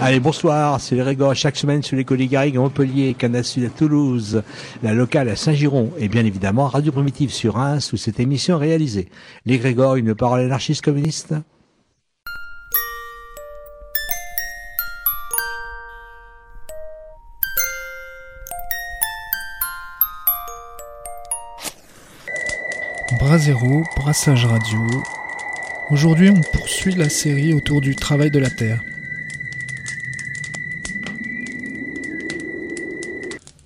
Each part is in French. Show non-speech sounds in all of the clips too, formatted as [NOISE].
Allez, bonsoir, c'est le Régor chaque semaine sur les à Montpellier, Canal à Toulouse, la locale à Saint-Giron et bien évidemment Radio Primitive sur Reims où cette émission est réalisée. Les Grégor, une parole anarchiste communiste Brasero, Brassage Radio. Aujourd'hui, on poursuit la série autour du travail de la terre.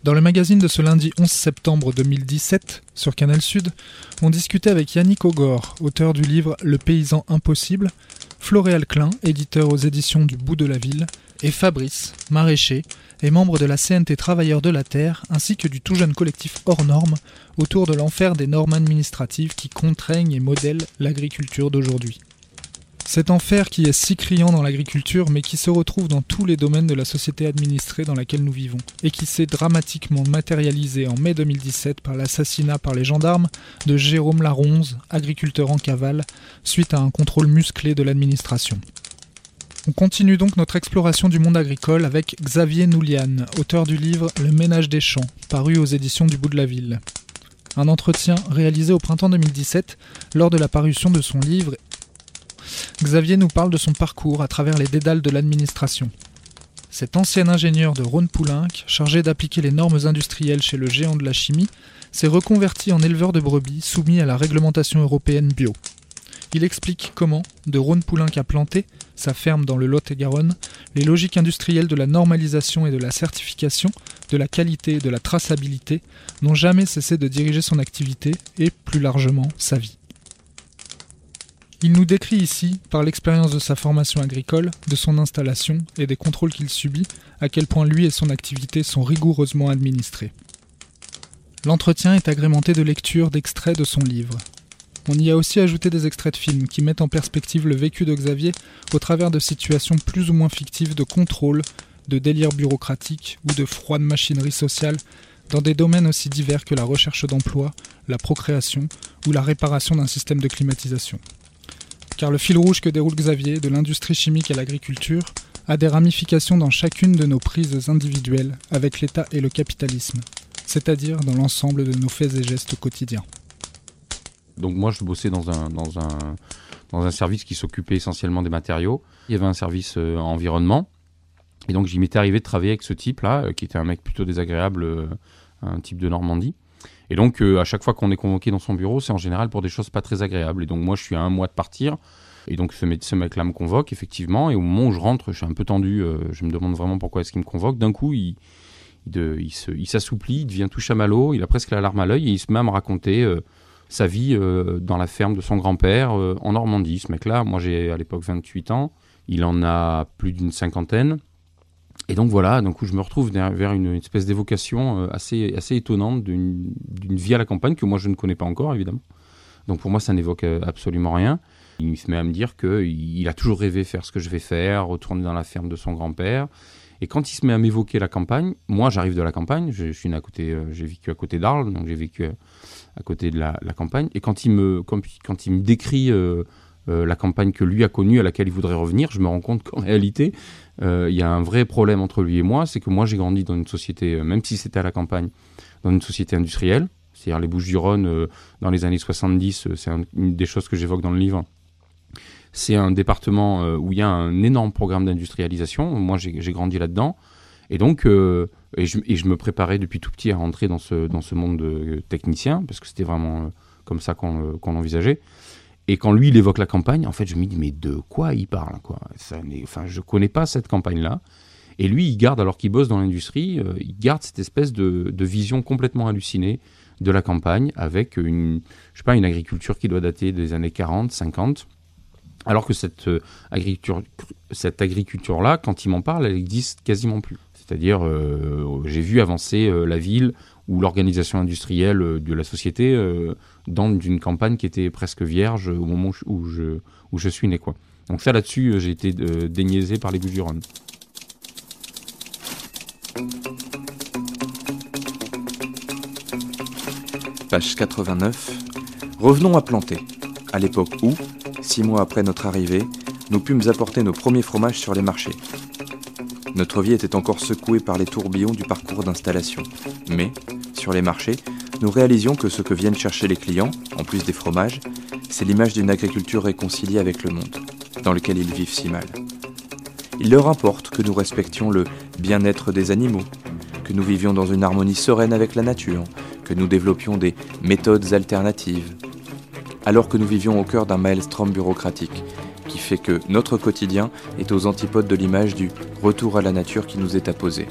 Dans le magazine de ce lundi 11 septembre 2017, sur Canal Sud, on discutait avec Yannick Ogor, auteur du livre Le paysan impossible, Floréal Klein, éditeur aux éditions du Bout de la Ville, et Fabrice, maraîcher, et membre de la CNT Travailleurs de la Terre, ainsi que du tout jeune collectif hors normes, autour de l'enfer des normes administratives qui contraignent et modèlent l'agriculture d'aujourd'hui. Cet enfer qui est si criant dans l'agriculture, mais qui se retrouve dans tous les domaines de la société administrée dans laquelle nous vivons, et qui s'est dramatiquement matérialisé en mai 2017 par l'assassinat par les gendarmes de Jérôme Laronze, agriculteur en cavale, suite à un contrôle musclé de l'administration. On continue donc notre exploration du monde agricole avec Xavier Noulian, auteur du livre Le ménage des champs, paru aux éditions du bout de la ville. Un entretien réalisé au printemps 2017 lors de la parution de son livre Xavier nous parle de son parcours à travers les dédales de l'administration. Cet ancien ingénieur de Rhône-Poulenc, chargé d'appliquer les normes industrielles chez le géant de la chimie, s'est reconverti en éleveur de brebis soumis à la réglementation européenne bio. Il explique comment, de Rhône-Poulenc à Planté, sa ferme dans le Lot-et-Garonne, les logiques industrielles de la normalisation et de la certification, de la qualité et de la traçabilité n'ont jamais cessé de diriger son activité et, plus largement, sa vie. Il nous décrit ici, par l'expérience de sa formation agricole, de son installation et des contrôles qu'il subit, à quel point lui et son activité sont rigoureusement administrés. L'entretien est agrémenté de lectures d'extraits de son livre. On y a aussi ajouté des extraits de films qui mettent en perspective le vécu de Xavier au travers de situations plus ou moins fictives de contrôle, de délire bureaucratique ou de froide machinerie sociale dans des domaines aussi divers que la recherche d'emploi, la procréation ou la réparation d'un système de climatisation car le fil rouge que déroule Xavier, de l'industrie chimique à l'agriculture, a des ramifications dans chacune de nos prises individuelles avec l'État et le capitalisme, c'est-à-dire dans l'ensemble de nos faits et gestes quotidiens. Donc moi je bossais dans un, dans un, service qui s'occupait essentiellement des matériaux. Il y avait un service euh, environnement. Et donc j'y m'étais arrivé de travailler avec ce type-là, euh, qui était un mec plutôt désagréable, euh, un type de Normandie. Et donc, euh, à chaque fois qu'on est convoqué dans son bureau, c'est en général pour des choses pas très agréables. Et donc, moi, je suis à un mois de partir. Et donc, ce, mec-là me convoque, effectivement. Et au moment où je rentre, je suis un peu tendu. Euh, je me demande vraiment pourquoi est-ce qu'il me convoque. D'un coup, il, il, s'assouplit, il devient tout chamallow. Il a presque la larme à l'œil et il se met à me raconter euh, sa vie dans la ferme de son grand-père en Normandie. Ce mec-là, moi, j'ai à l'époque 28 ans. Il en a plus d'une cinquantaine. Et donc voilà, donc je me retrouve vers une espèce d'évocation euh, assez, assez étonnante d'une vie à la campagne que moi je ne connais pas encore évidemment. Donc pour moi ça n'évoque euh, absolument rien. Il se met à me dire qu'il a toujours rêvé faire ce que je vais faire, retourner dans la ferme de son grand-père. Et quand il se met à m'évoquer la campagne, moi j'arrive de la campagne, je, suis à côté, euh, j'ai vécu à côté d'Arles, donc j'ai vécu à côté de la, campagne. Et quand il me, quand il me décrit la campagne que lui a connue, à laquelle il voudrait revenir, je me rends compte qu'en [LAUGHS] réalité, euh, il y a un vrai problème entre lui et moi, c'est que moi j'ai grandi dans une société, euh, même si c'était à la campagne, dans une société industrielle, C'est-à-dire les Bouches-du-Rhône, dans les années 70, c'est une des choses que j'évoque dans le livre. C'est un département où il y a un énorme programme d'industrialisation. Moi, j'ai grandi là-dedans. Et donc, et je, me préparais depuis tout petit à rentrer dans ce, dans ce monde de technicien, parce que c'était vraiment comme ça qu'on l'envisageait. Et quand lui, il évoque la campagne, en fait, je me dis, mais de quoi il parle quoi? Enfin, je connais pas cette campagne-là. Et lui, il garde, alors qu'il bosse dans l'industrie, euh, il garde cette espèce de, de, vision complètement hallucinée de la campagne, avec une, je sais pas, une agriculture qui doit dater des années 40, 50. Alors que cette euh, agriculture, cette agriculture-là, quand il m'en parle, elle existe quasiment plus. C'est-à-dire, euh, j'ai vu avancer la ville ou l'organisation industrielle de la société dans une campagne qui était presque vierge au moment où je, je suis né. Quoi. Donc ça là-dessus, euh, j'ai été euh, déniaisé par les bouches du Rhône. Page 89. Revenons à planter, à l'époque où, six mois après notre arrivée, nous pûmes apporter nos premiers fromages sur les marchés. Notre vie était encore secouée par les tourbillons du parcours d'installation. Mais, sur les marchés, nous réalisions que ce que viennent chercher les clients, en plus des fromages, c'est l'image d'une agriculture réconciliée avec le monde, dans lequel ils vivent si mal. Il leur importe que nous respections le bien-être des animaux, que nous vivions dans une harmonie sereine avec la nature, que nous développions des méthodes alternatives, alors que nous vivions au cœur d'un maelstrom bureaucratique qui fait que notre quotidien est aux antipodes de l'image du retour à la nature qui nous est apposée.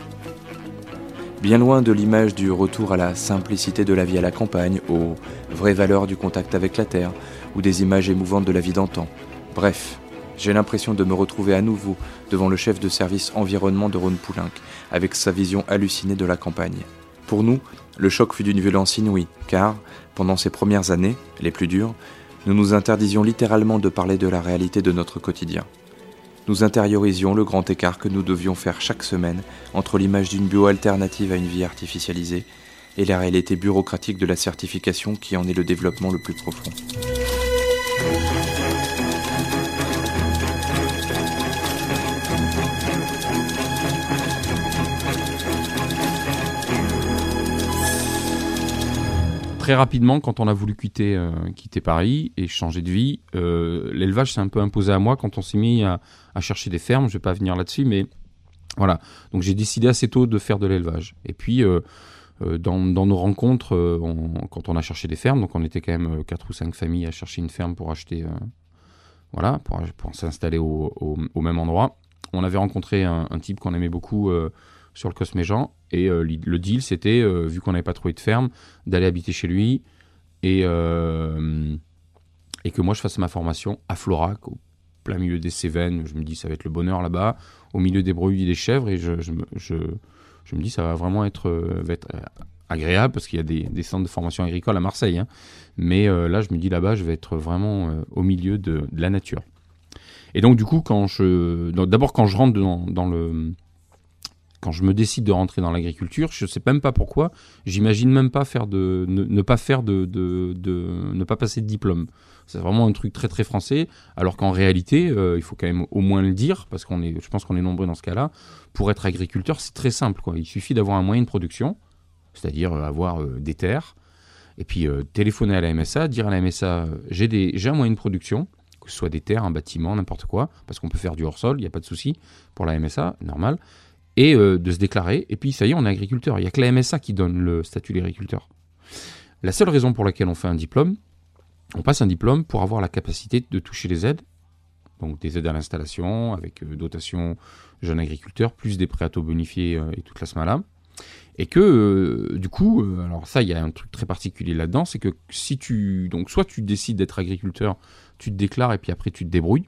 Bien loin de l'image du retour à la simplicité de la vie à la campagne, aux vraies valeurs du contact avec la terre, ou des images émouvantes de la vie d'antan. Bref, j'ai l'impression de me retrouver à nouveau devant le chef de service environnement de Rhône Poulenc, avec sa vision hallucinée de la campagne. Pour nous, le choc fut d'une violence inouïe, car, pendant ces premières années, les plus dures, nous nous interdisions littéralement de parler de la réalité de notre quotidien nous intériorisions le grand écart que nous devions faire chaque semaine entre l'image d'une bio alternative à une vie artificialisée et la réalité bureaucratique de la certification qui en est le développement le plus profond. Très rapidement, quand on a voulu quitter, euh, quitter Paris et changer de vie, euh, l'élevage s'est un peu imposé à moi quand on s'est mis à, chercher des fermes. Je vais pas venir là-dessus, mais voilà. Donc j'ai décidé assez tôt de faire de l'élevage. Et puis euh, dans, nos rencontres, quand on a cherché des fermes, donc on était quand même quatre ou cinq familles à chercher une ferme pour acheter, voilà, pour, s'installer au, même endroit. On avait rencontré un type qu'on aimait beaucoup sur le Cosméjean. Et euh, le deal, c'était, euh, vu qu'on n'avait pas trouvé de ferme, d'aller habiter chez lui et, euh, que moi je fasse ma formation à Florac, au plein milieu des Cévennes. Je me dis, ça va être le bonheur là-bas, au milieu des brebis et des chèvres. Et je, me dis, ça va vraiment être, être agréable parce qu'il y a des, centres de formation agricole à Marseille. Hein. Mais là, je me dis là-bas, je vais être vraiment au milieu de, la nature. Et donc, du coup, quand je. D'abord, quand je rentre dans le quand je me décide de rentrer dans l'agriculture, je ne sais même pas pourquoi, j'imagine même pas faire de, ne, pas faire de, ne pas passer de diplôme. C'est vraiment un truc très très français, alors qu'en réalité, euh, il faut quand même au moins le dire, parce qu'on est, je pense qu'on est nombreux dans ce cas-là. Pour être agriculteur, c'est très simple. Il suffit d'avoir un moyen de production, c'est-à-dire euh, avoir euh, des terres, et puis téléphoner à la MSA, dire à la MSA, j'ai j'ai un moyen de production, que ce soit des terres, un bâtiment, n'importe quoi, parce qu'on peut faire du hors-sol, il n'y a pas de souci pour la MSA, normal et euh, de se déclarer. Et puis ça y est, on est agriculteur. Il n'y a que la MSA qui donne le statut d'agriculteur. La seule raison pour laquelle on fait un diplôme, on passe un diplôme pour avoir la capacité de toucher les aides, donc des aides à l'installation, avec euh, dotation jeunes agriculteurs, plus des prêts à taux bonifiés euh, et toute la semaine. Et que du coup, alors ça, il y a un truc très particulier là-dedans, c'est que si tu, donc soit tu décides d'être agriculteur, tu te déclares et puis après tu te débrouilles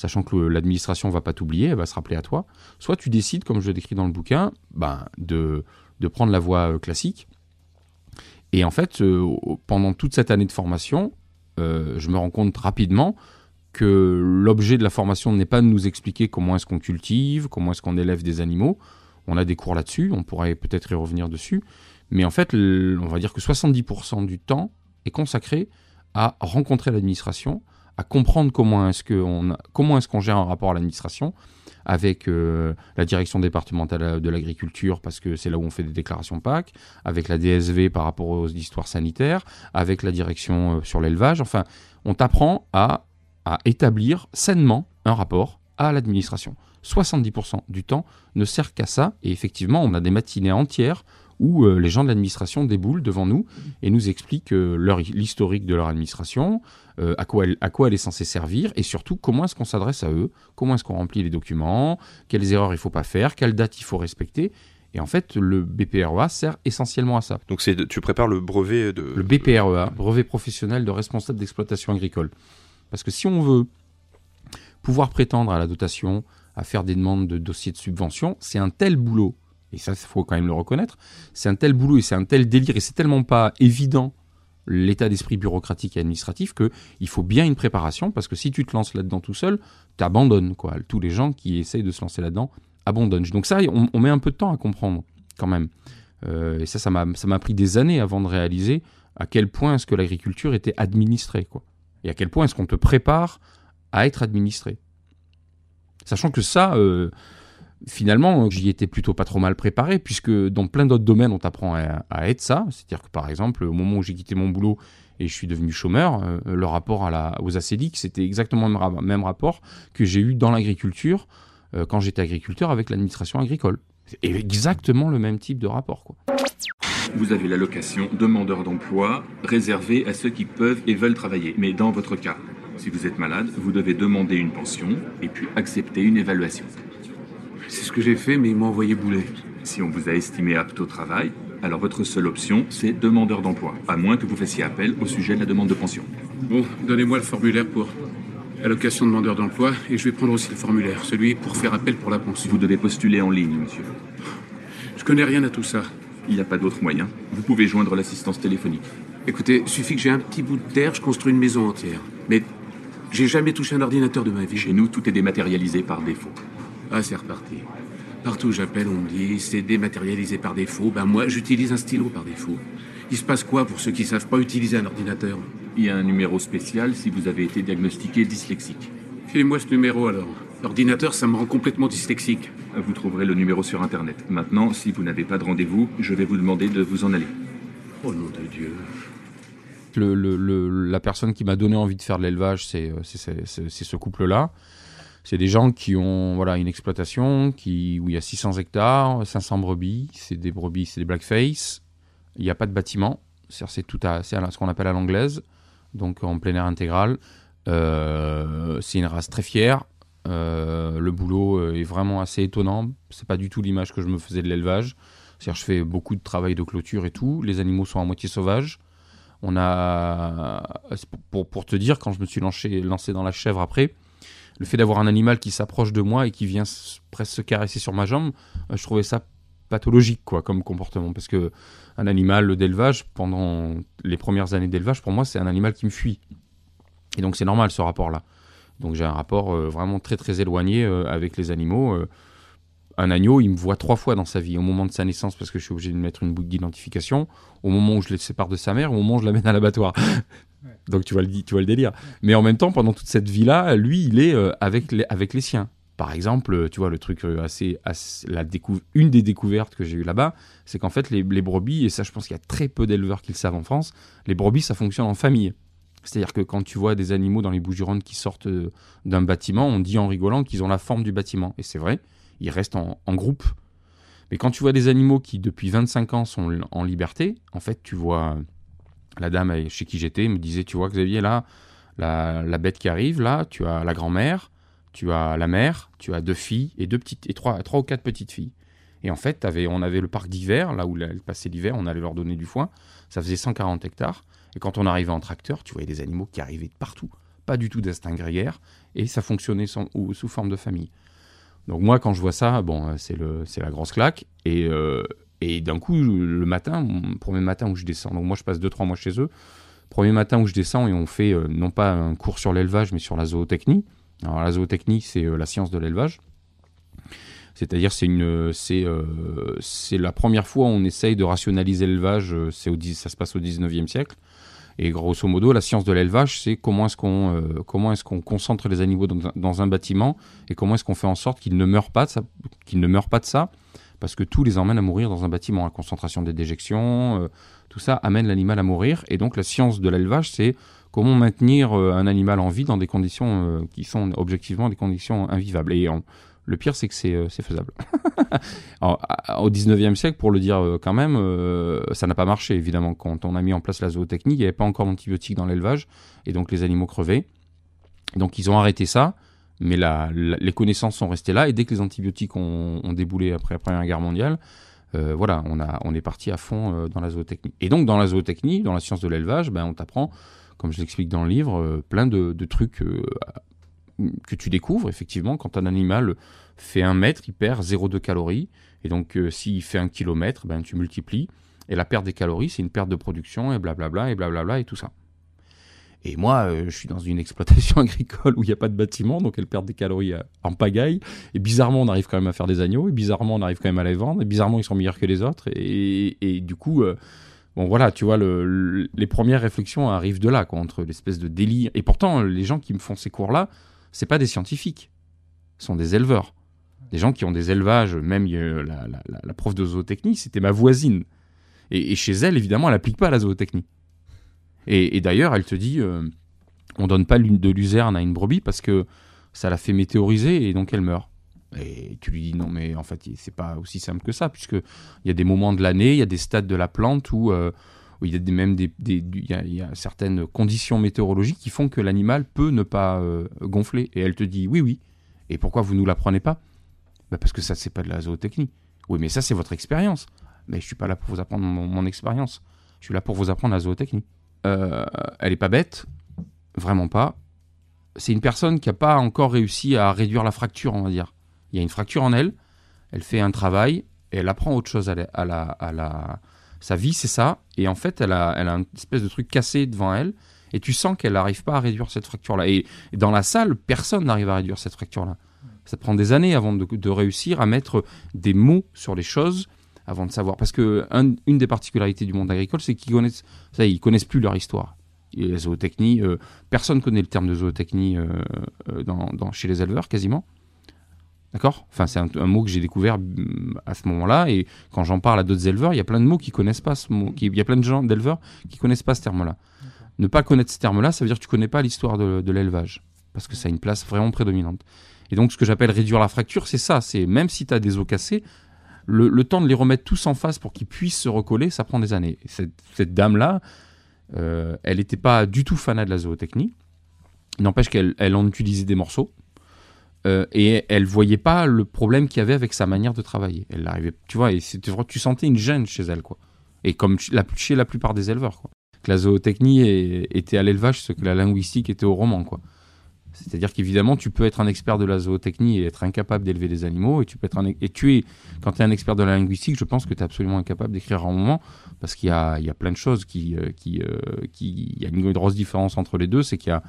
sachant que l'administration va pas t'oublier, elle va se rappeler à toi. Soit tu décides, comme je le décris dans le bouquin, ben, de, de prendre la voie euh, classique. Et en fait, euh, pendant toute cette année de formation, euh, je me rends compte rapidement que l'objet de la formation n'est pas de nous expliquer comment est-ce qu'on cultive, comment est-ce qu'on élève des animaux. On a des cours là-dessus, on pourrait peut-être y revenir dessus. Mais en fait, on va dire que 70% du temps est consacré à rencontrer l'administration, comprendre comment est-ce qu'on comment est-ce qu'on gère un rapport à l'administration avec euh, la direction départementale de l'agriculture parce que c'est là où on fait des déclarations PAC, avec la DSV par rapport aux histoires sanitaires, avec la direction euh, sur l'élevage. Enfin, on t'apprend à, à établir sainement un rapport à l'administration. 70% du temps ne sert qu'à ça. Et effectivement, on a des matinées entières où euh, les gens de l'administration déboulent devant nous et nous expliquent l'historique de leur administration, euh, à, quoi elle, à quoi elle est censée servir, et surtout comment est-ce qu'on s'adresse à eux, comment est-ce qu'on remplit les documents, quelles erreurs il ne faut pas faire, quelle date il faut respecter. Et en fait, le BPREA sert essentiellement à ça. Donc c'est, tu prépares le brevet de... Le BPREA, brevet professionnel de responsable d'exploitation agricole. Parce que si on veut pouvoir prétendre à la dotation, à faire des demandes de dossiers de subvention, c'est un tel boulot, et ça, il faut quand même le reconnaître, c'est un tel boulot et c'est un tel délire, et c'est tellement pas évident l'état d'esprit bureaucratique et administratif que il faut bien une préparation parce que si tu te lances là-dedans tout seul, tu abandonnes quoi. Tous les gens qui essayent de se lancer là-dedans abandonnent. Donc ça, on, met un peu de temps à comprendre quand même. Euh, et ça, ça m'a, pris des années avant de réaliser à quel point est-ce que l'agriculture était administrée quoi. Et à quel point est-ce qu'on te prépare à être administré. Sachant que ça, euh, finalement, j'y étais plutôt pas trop mal préparé, puisque dans plein d'autres domaines, on t'apprend à, être ça. C'est-à-dire que, par exemple, au moment où j'ai quitté mon boulot et je suis devenu chômeur, euh, le rapport à la, aux acédiques, c'était exactement le même, rapport que j'ai eu dans l'agriculture euh, quand j'étais agriculteur avec l'administration agricole. Exactement le même type de rapport. Vous avez l'allocation demandeur d'emploi réservée à ceux qui peuvent et veulent travailler. Mais dans votre cas, si vous êtes malade, vous devez demander une pension et puis accepter une évaluation. C'est ce que j'ai fait, mais ils m'ont envoyé bouler. Si on vous a estimé apte au travail, alors votre seule option, c'est demandeur d'emploi, à moins que vous fassiez appel au sujet de la demande de pension. Bon, donnez-moi le formulaire pour allocation demandeur d'emploi, et je vais prendre aussi le formulaire, celui pour faire appel pour la pension. Vous devez postuler en ligne, monsieur. Je connais rien à tout ça. Il n'y a pas d'autre moyen. Vous pouvez joindre l'assistance téléphonique. Écoutez, suffit que j'ai un petit bout de terre, je construis une maison entière. Mais j'ai jamais touché un ordinateur de ma vie. Chez nous, tout est dématérialisé par défaut. Ah, c'est reparti. Partout où j'appelle, on me dit c'est dématérialisé par défaut. Ben moi, j'utilise un stylo par défaut. Il se passe quoi pour ceux qui savent pas utiliser un ordinateur? Il y a un numéro spécial si vous avez été diagnostiqué dyslexique. Filez-moi ce numéro alors. L'ordinateur, ça me rend complètement dyslexique. Vous trouverez le numéro sur Internet. Maintenant, si vous n'avez pas de rendez-vous, je vais vous demander de vous en aller. Oh nom de Dieu. Le, la personne qui m'a donné envie de faire de l'élevage, c'est euh, ce couple-là. C'est des gens qui ont voilà une exploitation qui où il y a 600 hectares, 500 brebis, c'est des brebis, c'est des blackface. Il n'y a pas de bâtiment, c'est tout à, ce qu'on appelle à l'anglaise, donc en plein air intégral. Euh, c'est une race très fière. Euh, le boulot euh, est vraiment assez étonnant. C'est pas du tout l'image que je me faisais de l'élevage. je fais beaucoup de travail de clôture et tout. Les animaux sont à moitié sauvages. On a, pour, pour te dire, quand je me suis lancé, lancé dans la chèvre après, le fait d'avoir un animal qui s'approche de moi et qui vient presque se caresser sur ma jambe, euh, je trouvais ça pathologique quoi comme comportement parce que un animal d'élevage pendant les premières années d'élevage pour moi c'est un animal qui me fuit et donc c'est normal ce rapport là donc j'ai un rapport euh, vraiment très très éloigné euh, avec les animaux un agneau, il me voit trois fois dans sa vie. Au moment de sa naissance, parce que je suis obligé de mettre une boucle d'identification. Au moment où je le sépare de sa mère. Au moment où je l'amène à l'abattoir. [LAUGHS] Donc tu vois, le, tu vois le délire. Mais en même temps, pendant toute cette vie-là, lui, il est euh, avec, les, avec les siens. Par exemple, tu vois, le truc euh, assez. la une des découvertes que j'ai eues là-bas, c'est qu'en fait, les, les, brebis, et ça, je pense qu'il y a très peu d'éleveurs qui le savent en France, les brebis, ça fonctionne en famille. C'est-à-dire que quand tu vois des animaux dans les bouches qui sortent euh, d'un bâtiment, on dit en rigolant qu'ils ont la forme du bâtiment. Et c'est vrai, ils restent en, en, groupe. Mais quand tu vois des animaux qui, depuis 25 ans, sont en liberté, en fait, tu vois la dame chez qui j'étais me disait, tu vois Xavier, là, la, bête qui arrive, là, tu as la grand-mère, tu as la mère, tu as deux filles et deux petites et trois, trois ou quatre petites filles. Et en fait, on avait le parc d'hiver, là où elle passait l'hiver, on allait leur donner du foin. Ça faisait 140 hectares. Et quand on arrivait en tracteur, tu voyais des animaux qui arrivaient de partout. Pas du tout d'instinct grégaire. Et ça fonctionnait sous forme de famille. Donc moi, quand je vois ça, bon, c'est la grosse claque. Et, euh, et d'un coup, le matin, premier matin où je descends, donc moi je passe 2-3 mois chez eux, premier matin où je descends et on fait euh, non pas un cours sur l'élevage, mais sur la zootechnie. Alors la zootechnie, c'est euh, la science de l'élevage. C'est-à-dire, c'est euh, c'est la première fois où on essaye de rationaliser l'élevage. Ça se passe au 19e siècle. Et grosso modo, la science de l'élevage, c'est comment est-ce qu'on est-ce concentre les animaux dans, dans un bâtiment et comment est-ce qu'on fait en sorte qu'ils ne meurent qu'ils ne meurent pas de ça, parce que tout les emmène à mourir dans un bâtiment. La concentration des déjections, euh, tout ça amène l'animal à mourir. Et donc la science de l'élevage, c'est comment maintenir euh, un animal en vie dans des conditions euh, qui sont objectivement des conditions invivables. Et le pire, c'est que c'est faisable. [LAUGHS] Alors, au 19e siècle, pour le dire quand même, ça n'a pas marché, évidemment. Quand on a mis en place la zootechnie, il n'y avait pas encore d'antibiotiques dans l'élevage, et donc les animaux crevaient. Donc ils ont arrêté ça, mais les connaissances sont restées là, et dès que les antibiotiques ont, déboulé après la Première Guerre mondiale, euh, voilà, on, a, on est parti à fond euh, dans la zootechnie. Et donc dans la zootechnie, dans la science de l'élevage, ben, on t'apprend, comme je l'explique dans le livre, euh, plein de, trucs que tu découvres, effectivement, quand un animal fait un mètre, il perd 0,2 calories. Et donc, s'il fait un kilomètre, ben, tu multiplies. Et la perte des calories, c'est une perte de production, et blablabla, et blablabla, et tout ça. Et moi, euh, je suis dans une exploitation [LAUGHS] agricole où il n'y a pas de bâtiment, donc elle perd des calories euh, en pagaille. Et bizarrement, on arrive quand même à faire des agneaux, et bizarrement, on arrive quand même à les vendre, et bizarrement, ils sont meilleurs que les autres. Et, du coup, euh, bon voilà, tu vois, le- le- les premières réflexions arrivent de là, quoi, entre l'espèce de délire. Et pourtant, les gens qui me font ces cours-là, c'est pas des scientifiques, ce sont des éleveurs. Des gens qui ont des élevages, même la, prof de zootechnie, c'était ma voisine. Et chez elle, évidemment, elle n'applique pas la zootechnie. Et, d'ailleurs, elle te dit, euh, on donne pas de luzerne à une brebis parce que ça la fait météoriser et donc elle meurt. Et tu lui dis non, mais en fait, c'est pas aussi simple que ça, puisque il y a des moments de l'année, il y a des stades de la plante où, euh, il y a des, même des, des- y a, certaines conditions météorologiques qui font que l'animal peut ne pas euh, gonfler. Et elle te dit oui, oui. Et pourquoi vous nous l'apprenez pas? Bah, Parce que ça, c'est pas de la zootechnie. Oui, mais ça, c'est votre expérience. Mais je suis pas là pour vous apprendre mon expérience. Je suis là pour vous apprendre la zootechnie. Euh, elle est pas bête, vraiment pas. C'est une personne qui n'a pas encore réussi à réduire la fracture, on va dire. Il y a une fracture en elle, elle fait un travail elle apprend autre chose à la, à la, sa vie, c'est ça. Et en fait, elle a, elle a une espèce de truc cassé devant elle et tu sens qu'elle n'arrive pas à réduire cette fracture-là. Et, et dans la salle, personne n'arrive à réduire cette fracture-là. Ça prend des années avant de réussir à mettre des mots sur les choses avant de savoir. Parce que un- une des particularités du monde agricole, c'est qu'ils connaissent, ça, ils connaissent plus leur histoire. Et la zootechnie, euh, personne connaît le terme de zootechnie euh, euh, dans, dans- chez les éleveurs quasiment. D'accord? Enfin, c'est un, un mot que j'ai découvert mm, à ce moment-là. Et quand j'en parle à d'autres éleveurs, il y a plein de mots qui connaissent pas ce mot. qui- Il y a plein de gens d'éleveurs qui connaissent pas ce terme-là. Ne pas connaître ce terme-là, ça veut dire que tu connais pas l'histoire de, de l'élevage. Parce que ça a une place vraiment prédominante. Et donc, ce que j'appelle réduire la fracture, c'est ça. C'est même si tu as des os cassés, le, temps de les remettre tous en face pour qu'ils puissent se recoller, ça prend des années. Et Cette, dame-là, euh, elle n'était pas du tout fanat de la zootechnie. N'empêche qu'elle elle en utilisait des morceaux. Euh, et elle voyait pas le problème qu'il y avait avec sa manière de travailler. Elle arrivait, tu vois, et tu sentais une gêne chez elle, quoi. Et comme chez la plupart des éleveurs, quoi. Que la zootechnie était à l'élevage, ce que la linguistique était au roman, quoi. C'est-à-dire qu'évidemment, tu peux être un expert de la zootechnie et être incapable d'élever des animaux, et tu peux être un, et tu es, quand tu es un expert de la linguistique, je pense que tu es absolument incapable d'écrire un roman, parce qu'il y a, il y a plein de choses qui, euh, euh, qui, il y a une grosse différence entre les deux, c'est qu'il y a,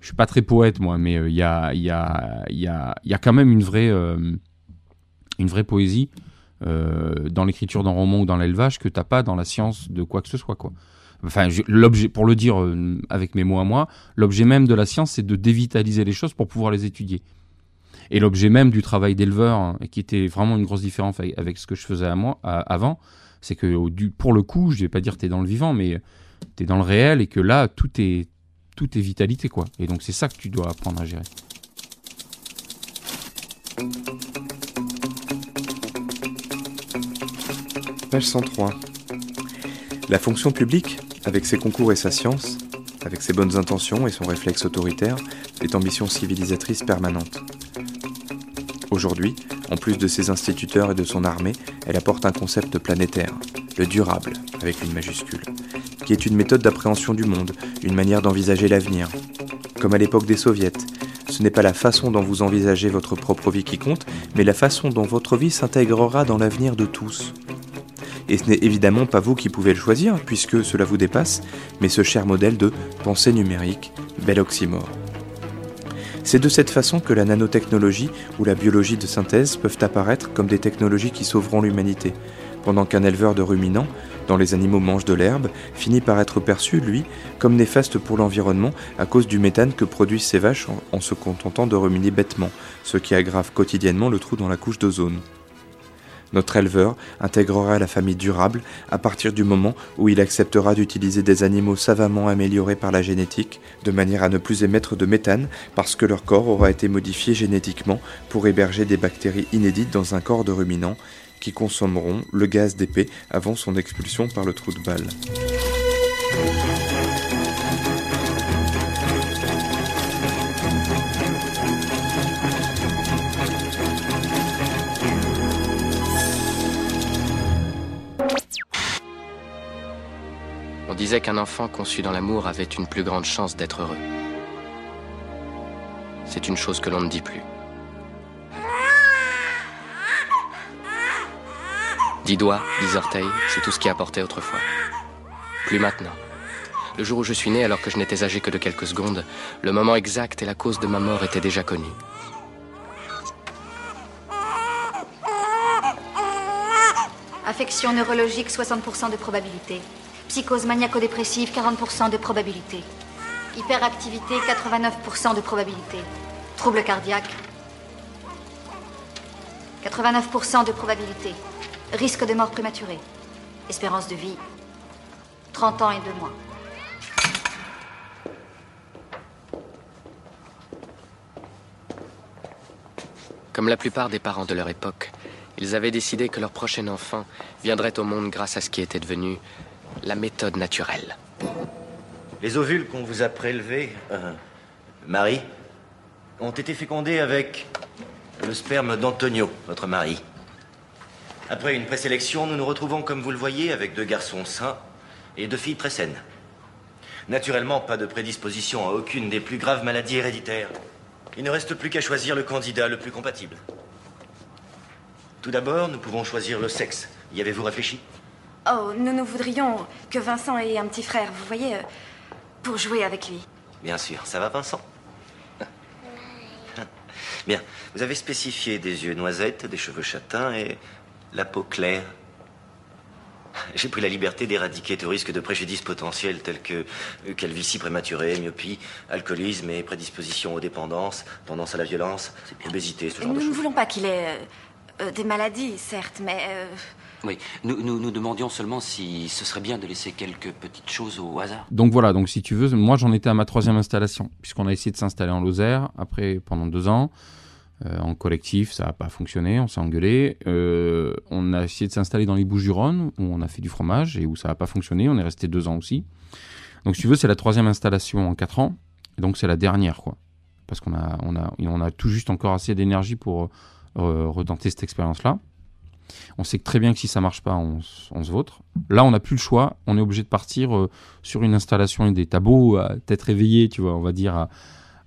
je suis pas très poète moi, mais euh, il y a, il y a, il y a, il y a quand même une vraie, une vraie poésie dans l'écriture d'un roman ou dans l'élevage que t'as pas dans la science de quoi que ce soit, quoi. Enfin, je- l'objet, pour le dire euh, avec mes mots à moi, l'objet même de la science, c'est de dévitaliser les choses pour pouvoir les étudier. Et l'objet même du travail d'éleveur, hein, qui était vraiment une grosse différence avec, ce que je faisais à moi, avant, c'est que pour le coup, je vais pas dire tu es dans le vivant, mais tu es dans le réel et que là, tout est, tout est vitalité, quoi. Et donc, c'est ça que tu dois apprendre à gérer. Page 103. La fonction publique, avec ses concours et sa science, avec ses bonnes intentions et son réflexe autoritaire, est ambition civilisatrice permanente. Aujourd'hui, en plus de ses instituteurs et de son armée, elle apporte un concept planétaire, le durable, avec une majuscule, qui est une méthode d'appréhension du monde, une manière d'envisager l'avenir. Comme à l'époque des soviets, ce n'est pas la façon dont vous envisagez votre propre vie qui compte, mais la façon dont votre vie s'intégrera dans l'avenir de tous. Et ce n'est évidemment pas vous qui pouvez le choisir, puisque cela vous dépasse, mais ce cher modèle de pensée numérique, bel oxymore. C'est de cette façon que la nanotechnologie ou la biologie de synthèse peuvent apparaître comme des technologies qui sauveront l'humanité, pendant qu'un éleveur de ruminants, dont les animaux mangent de l'herbe, finit par être perçu, lui, comme néfaste pour l'environnement à cause du méthane que produisent ces vaches en se contentant de ruminer bêtement, ce qui aggrave quotidiennement le trou dans la couche d'ozone. Notre éleveur intégrera la famille durable à partir du moment où il acceptera d'utiliser des animaux savamment améliorés par la génétique, de manière à ne plus émettre de méthane parce que leur corps aura été modifié génétiquement pour héberger des bactéries inédites dans un corps de ruminants qui consommeront le gaz d'épée avant son expulsion par le trou de balle. Disait qu'un enfant conçu dans l'amour avait une plus grande chance d'être heureux. C'est une chose que l'on ne dit plus. Dix doigts, dix orteils, c'est tout ce qui apportait autrefois. Plus maintenant. Le jour où je suis né, alors que je n'étais âgé que de quelques secondes, le moment exact et la cause de ma mort étaient déjà connus. Affection neurologique, 60% de probabilité. Psychose maniaco-dépressive, 40% de probabilité. Hyperactivité, 89% de probabilité. Trouble cardiaque, 89% de probabilité. Risque de mort prématurée. Espérance de vie, 30 ans et 2 mois. Comme la plupart des parents de leur époque, ils avaient décidé que leur prochain enfant viendrait au monde grâce à ce qui était devenu la méthode naturelle. Les ovules qu'on vous a prélevés, euh, Marie, ont été fécondés avec le sperme d'Antonio, votre mari. Après une présélection, nous nous retrouvons, comme vous le voyez, avec deux garçons sains et deux filles très saines. Naturellement, pas de prédisposition à aucune des plus graves maladies héréditaires. Il ne reste plus qu'à choisir le candidat le plus compatible. Tout d'abord, nous pouvons choisir le sexe. Y avez-vous réfléchi? Oh, nous nous voudrions que Vincent ait un petit frère, vous voyez, euh, pour jouer avec lui. Bien sûr, ça va Vincent [LAUGHS] Bien, vous avez spécifié des yeux noisettes, des cheveux châtains et la peau claire. [LAUGHS] J'ai pris la liberté d'éradiquer tout risque de préjudice potentiel tels que calvitie prématurée, myopie, alcoolisme et prédisposition aux dépendances, tendance à la violence, obésité, ce genre Nous de ne choses. voulons pas qu'il ait euh, euh, des maladies, certes, mais... euh, Oui, nous, nous, demandions seulement si ce serait bien de laisser quelques petites choses au hasard. Donc voilà, donc si tu veux, moi j'en étais à ma troisième installation, puisqu'on a essayé de s'installer en Lozère, après pendant deux ans, euh, en collectif, ça n'a pas fonctionné, on s'est engueulé. Euh, on a essayé de s'installer dans les Bouches-du-Rhône, où on a fait du fromage, et où ça n'a pas fonctionné, on est resté deux ans aussi. Donc si tu veux, c'est la troisième installation en quatre ans, donc c'est la dernière, quoi. Parce qu'on a, on a, on a tout juste encore assez d'énergie pour euh, retenter cette expérience-là. On sait très bien que si ça marche pas, on, se vautre. Là, on n'a plus le choix. On est obligé de partir euh, sur une installation et des tabots, à t'être éveillé, tu vois, on va dire, à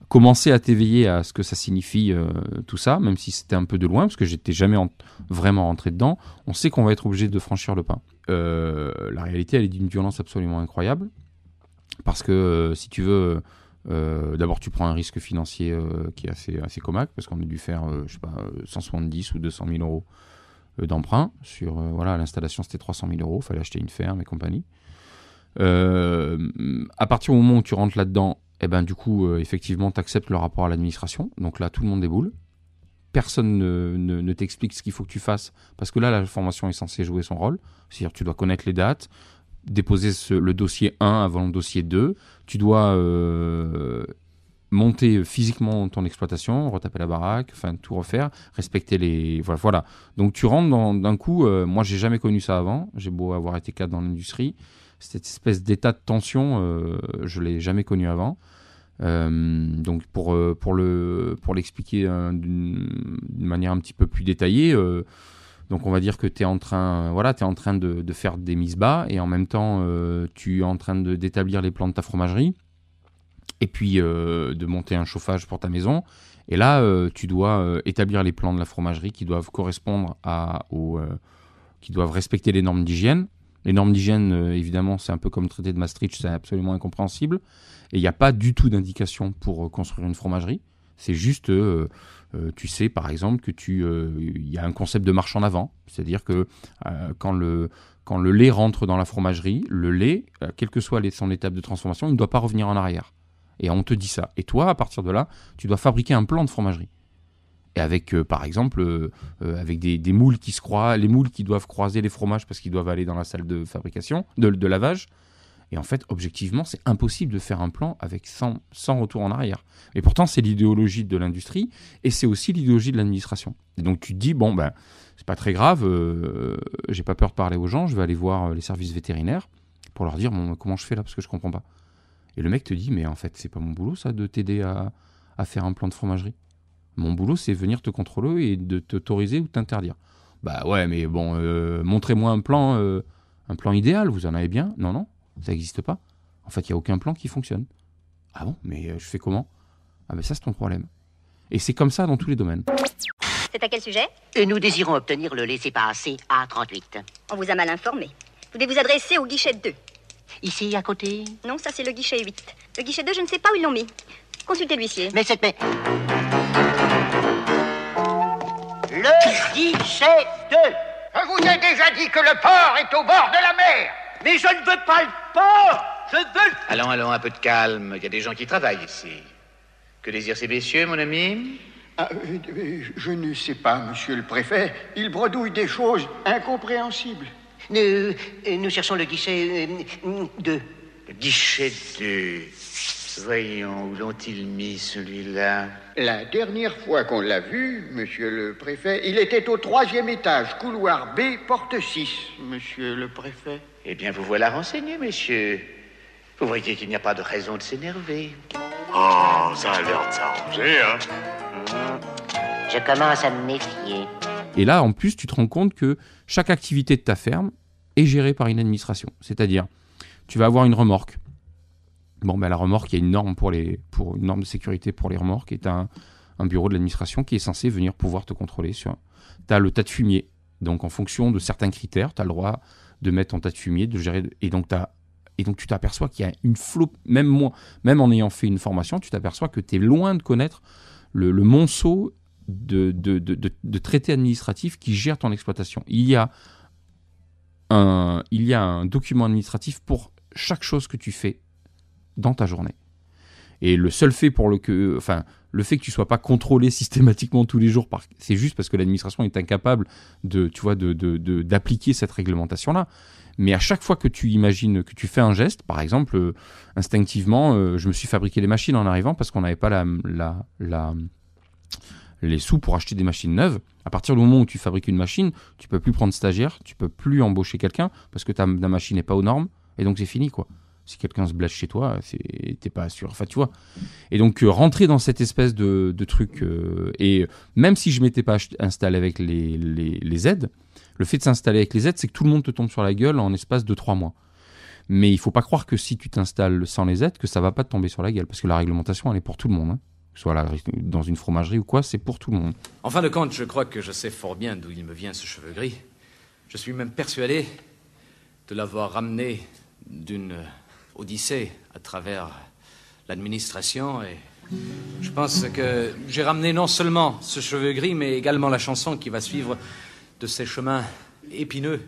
commencer à t'éveiller à ce que ça signifie euh, tout ça, même si c'était un peu de loin, parce que j'étais jamais en- vraiment rentré dedans. On sait qu'on va être obligé de franchir le pas. Euh, la réalité, elle est d'une violence absolument incroyable, parce que si tu veux. D'abord, tu prends un risque financier qui est assez, assez comaque, parce qu'on a dû faire, euh, je sais pas, euh, 170 ou 200 000 euros d'emprunt. Sur euh, voilà, l'installation, c'était 300 000 euros. fallait acheter une ferme et compagnie. Euh, à partir du moment où tu rentres là-dedans, eh ben, du coup, euh, effectivement, tu acceptes le rapport à l'administration. Donc là, tout le monde déboule. Personne ne, t'explique ce qu'il faut que tu fasses. Parce que là, la formation est censée jouer son rôle. C'est-à-dire tu dois connaître les dates, déposer le dossier 1 avant le dossier 2. Tu dois euh, monter physiquement ton exploitation, retaper la baraque, tout refaire, respecter les voilà. voilà. Donc tu rentres d'un coup. euh, moi, j'ai jamais connu ça avant. J'ai beau avoir été cadre dans l'industrie, cette espèce d'état de tension, euh, je l'ai jamais connu avant. Euh, donc pour euh, pour le pour l'expliquer euh, d'une manière un petit peu plus détaillée. donc on va dire que tu es en train, voilà, es en train de, de faire des mises bas et en même temps tu es en train d'établir les plans de ta fromagerie et puis euh, de monter un chauffage pour ta maison. Et là, euh, tu dois euh, établir les plans de la fromagerie qui doivent correspondre à, qui doivent respecter les normes d'hygiène. Les normes d'hygiène, évidemment, c'est un peu comme le traité de Maastricht, c'est absolument incompréhensible. Et il n'y a pas du tout d'indication pour construire une fromagerie. C'est juste, tu sais, par exemple, que tu, il y a un concept de marche en avant. C'est-à-dire que quand le quand le lait rentre dans la fromagerie, le lait, quelle que soit son étape de transformation, il ne doit pas revenir en arrière. Et on te dit ça. Et toi, à partir de là, tu dois fabriquer un plan de fromagerie. Et avec, euh, par exemple, euh, euh, avec des, moules qui se croisent, les moules qui doivent croiser les fromages parce qu'ils doivent aller dans la salle de fabrication, de, lavage. Et en fait, objectivement, c'est impossible de faire un plan avec sans, sans retour en arrière. Et pourtant, c'est l'idéologie de l'industrie et c'est aussi l'idéologie de l'administration. Et donc, tu te dis, bon, ben, c'est pas très grave, j'ai pas peur de parler aux gens, je vais aller voir les services vétérinaires pour leur dire, comment je fais là? Parce que je comprends pas. Et le mec te dit, mais en fait, c'est pas mon boulot ça de t'aider à, à faire un plan de fromagerie. Mon boulot, c'est venir te contrôler et de t'autoriser ou t'interdire. Bah ouais, mais bon, euh, montrez-moi un plan, euh, un plan idéal. Vous en avez bien Non, non, ça n'existe pas. En fait, il y a aucun plan qui fonctionne. Ah bon Mais euh, je fais comment? Ah ben ça, c'est ton problème. Et c'est comme ça dans tous les domaines. C'est à quel sujet? Euh, Nous désirons obtenir le laissez-passer A38. On vous a mal informé. Vous devez vous adresser au guichet 2. Ici, à côté Non, ça c'est le guichet 8. Le guichet 2, je ne sais pas où ils l'ont mis. Consultez l'huissier. Mais cette... Mais... Le guichet 2 Je vous ai déjà dit que le port est au bord de la mer. Mais je ne veux pas le port Je veux... Allons, allons, un peu de calme. Il y a des gens qui travaillent ici. Que désirent ces messieurs, mon ami? Ah, euh, euh, je ne sais pas, monsieur le préfet. Il bredouille des choses incompréhensibles. Nous, euh, nous cherchons le guichet 2. Le guichet 2. Voyons, où l'ont-ils mis celui-là? La dernière fois qu'on l'a vu, monsieur le préfet, il était au troisième étage, couloir B, porte 6, monsieur le préfet. Eh bien, vous voilà renseigné, messieurs. Vous voyez qu'il n'y a pas de raison de s'énerver. Oh, ça a l'air de s'arranger, hein Je commence à me méfier. Et là, en plus, tu te rends compte que chaque activité de ta ferme est gérée par une administration. C'est-à-dire, tu vas avoir une remorque. Bon, ben, la remorque, il y a une norme de sécurité pour les remorques et tu as un, bureau de l'administration qui est censé venir pouvoir te contrôler. Tu as le tas de fumier. Donc, en fonction de certains critères, tu as le droit de mettre ton tas de fumier, de gérer. Et donc, tu t'aperçois qu'il y a une flot, même en ayant fait une formation, tu t'aperçois que tu es loin de connaître le, monceau de, de, de- de traités administratifs qui gèrent ton exploitation. Il y, a un, il y a un document administratif pour chaque chose que tu fais dans ta journée. Et le seul fait pour le que, enfin, le fait que tu sois pas contrôlé [LAUGHS] systématiquement tous les jours, par, c'est juste parce que l'administration est incapable de, tu vois, de, de- d'appliquer cette réglementation-là. Mais à chaque fois que tu imagines que tu fais un geste, par exemple, euh, instinctivement, euh, je me suis fabriqué les machines en arrivant parce qu'on n'avait pas la, la, les sous pour acheter des machines neuves. À partir du moment où tu fabriques une machine, tu peux plus prendre stagiaire, tu peux plus embaucher quelqu'un parce que ta, machine n'est pas aux normes et donc c'est fini quoi. Si quelqu'un se blesse chez toi, t'es pas sûr. Enfin, tu vois. Et donc euh, rentrer dans cette espèce de, truc euh, et même si je m'étais pas installé avec les, les, les aides, le fait de s'installer avec les aides, c'est que tout le monde te tombe sur la gueule en espace de trois mois. Mais il faut pas croire que si tu t'installes sans les aides, que ça va pas te tomber sur la gueule parce que la réglementation elle est pour tout le monde. hein. Soit dans une fromagerie ou quoi, c'est pour tout le monde. En fin de compte, je crois que je sais fort bien d'où il me vient ce cheveu gris. Je suis même persuadé de l'avoir ramené d'une euh, odyssée à travers l'administration et je pense que j'ai ramené non seulement ce cheveu gris, mais également la chanson qui va suivre de ces chemins épineux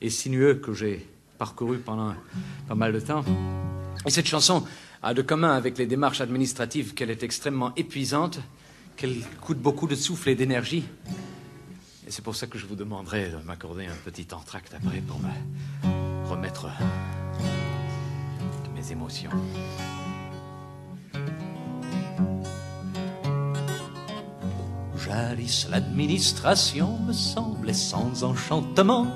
et sinueux que j'ai parcourus pendant pas mal de temps. Et cette chanson a de commun avec les démarches administratives qu'elle est extrêmement épuisante, qu'elle coûte beaucoup de souffle et d'énergie. Et c'est pour ça que je vous demanderai de m'accorder un petit entracte après pour me remettre de mes émotions. Jadis l'administration me semblait sans enchantement,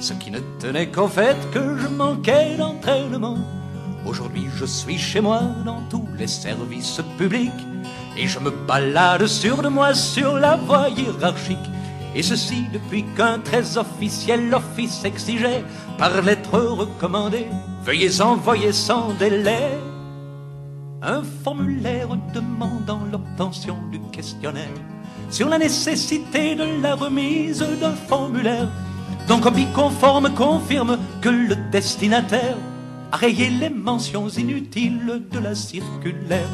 ce qui ne tenait qu'au fait que je manquais d'entraînement. Aujourd'hui je suis chez moi dans tous les services publics et je me balade sûr de moi sur la voie hiérarchique. Et ceci depuis qu'un très officiel office exigeait par lettre recommandée, veuillez envoyer sans délai un formulaire demandant l'obtention du questionnaire sur la nécessité de la remise d'un formulaire dont copie conforme confirme que le destinataire rayé les mentions inutiles de la circulaire.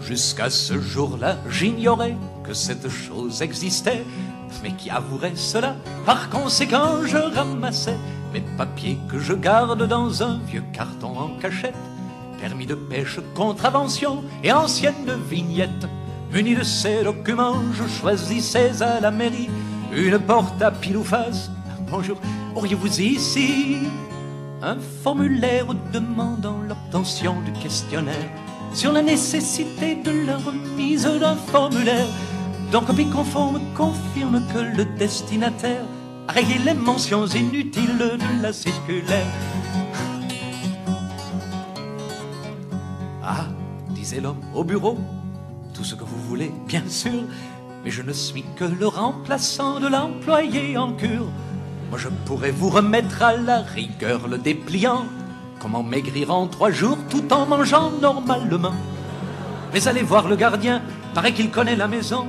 Jusqu'à ce jour-là, j'ignorais que cette chose existait. Mais qui avouerait cela Par conséquent, je ramassais mes papiers que je garde dans un vieux carton en cachette. Permis de pêche, contravention et ancienne vignette. Muni de ces documents, je choisissais à la mairie une porte à pile ou face. Bonjour, auriez-vous ici un formulaire demandant l'obtention du questionnaire sur la nécessité de la remise d'un formulaire? Dont copie conforme confirme que le destinataire a rayé les mentions inutiles de la circulaire. Ah, disait l'homme au bureau, tout ce que vous voulez, bien sûr, mais je ne suis que le remplaçant de l'employé en cure. Moi, je pourrais vous remettre à la rigueur le dépliant. Comment maigrir en trois jours tout en mangeant normalement Mais allez voir le gardien, paraît qu'il connaît la maison.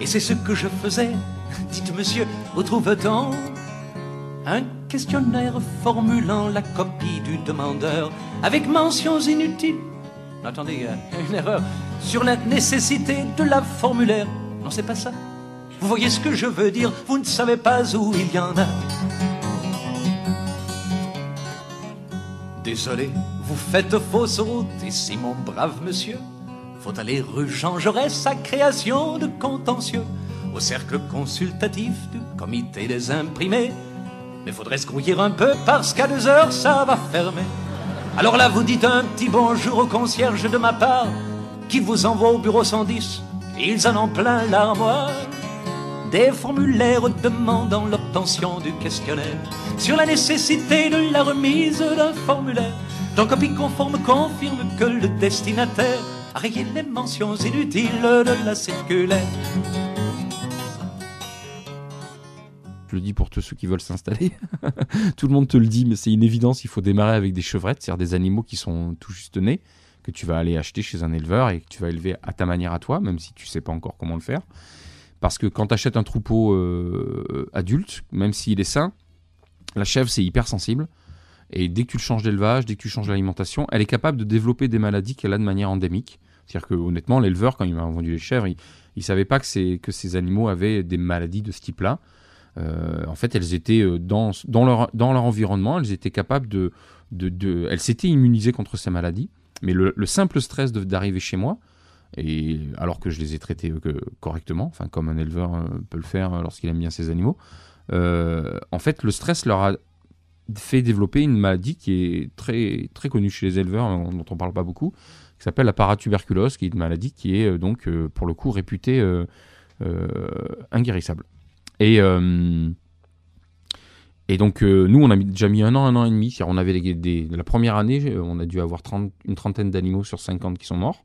Et c'est ce que je faisais. [LAUGHS] Dites, monsieur, où trouve-t-on un questionnaire formulant la copie du demandeur avec mentions inutiles? Attendez, a [LAUGHS] une erreur sur la nécessité de la formulaire. Non, c'est pas ça. Vous voyez ce que je veux dire Vous ne savez pas où il y en a. Désolé, vous faites fausse route ici, mon brave monsieur. Faut aller rue Jean Jaurès, sa création de contentieux, au cercle consultatif du comité des imprimés. Mais faudrait se grouiller un peu parce qu'à deux heures ça va fermer. Alors là, vous dites un petit bonjour au concierge de ma part, qui vous envoie au bureau 110. Ils en ont plein l'armoire des formulaires demandant l'obtention du questionnaire sur la nécessité de la remise d'un formulaire dont copie conforme confirme que le destinataire a rayé les mentions inutiles de la circulaire. Je le dis pour tous ceux qui veulent s'installer. [LAUGHS] tout le monde te le dit, mais c'est une évidence, il faut démarrer avec des chevrettes, c'est-à-dire des animaux qui sont tout juste nés, que tu vas aller acheter chez un éleveur et que tu vas élever à ta manière à toi, même si tu sais pas encore comment le faire. Parce que quand tu achètes un troupeau euh, adulte, même s'il est sain, la chèvre, c'est hyper sensible. Et dès que tu le changes d'élevage, dès que tu changes l'alimentation, elle est capable de développer des maladies qu'elle a de manière endémique. C'est-à-dire que honnêtement, l'éleveur, quand il m'a vendu les chèvres, il ne savait pas que, ces animaux avaient des maladies de ce type-là. Euh, en fait, elles étaient euh, dans, leur, environnement, elles étaient capables de... elles s'étaient immunisées contre ces maladies. Mais le simple stress d'arriver chez moi, et alors que je les ai traités euh, correctement, enfin comme un éleveur euh, peut le faire lorsqu'il aime bien ses animaux, euh, en fait le stress leur a fait développer une maladie qui est très, très connue chez les éleveurs, dont on ne parle pas beaucoup, qui s'appelle la paratuberculose, qui est une maladie qui est donc pour le coup réputée inguérissable. Et, donc nous on a déjà mis un an, un an et demi, on avait des, la première année, on a dû avoir 30, une trentaine d'animaux sur 50 qui sont morts.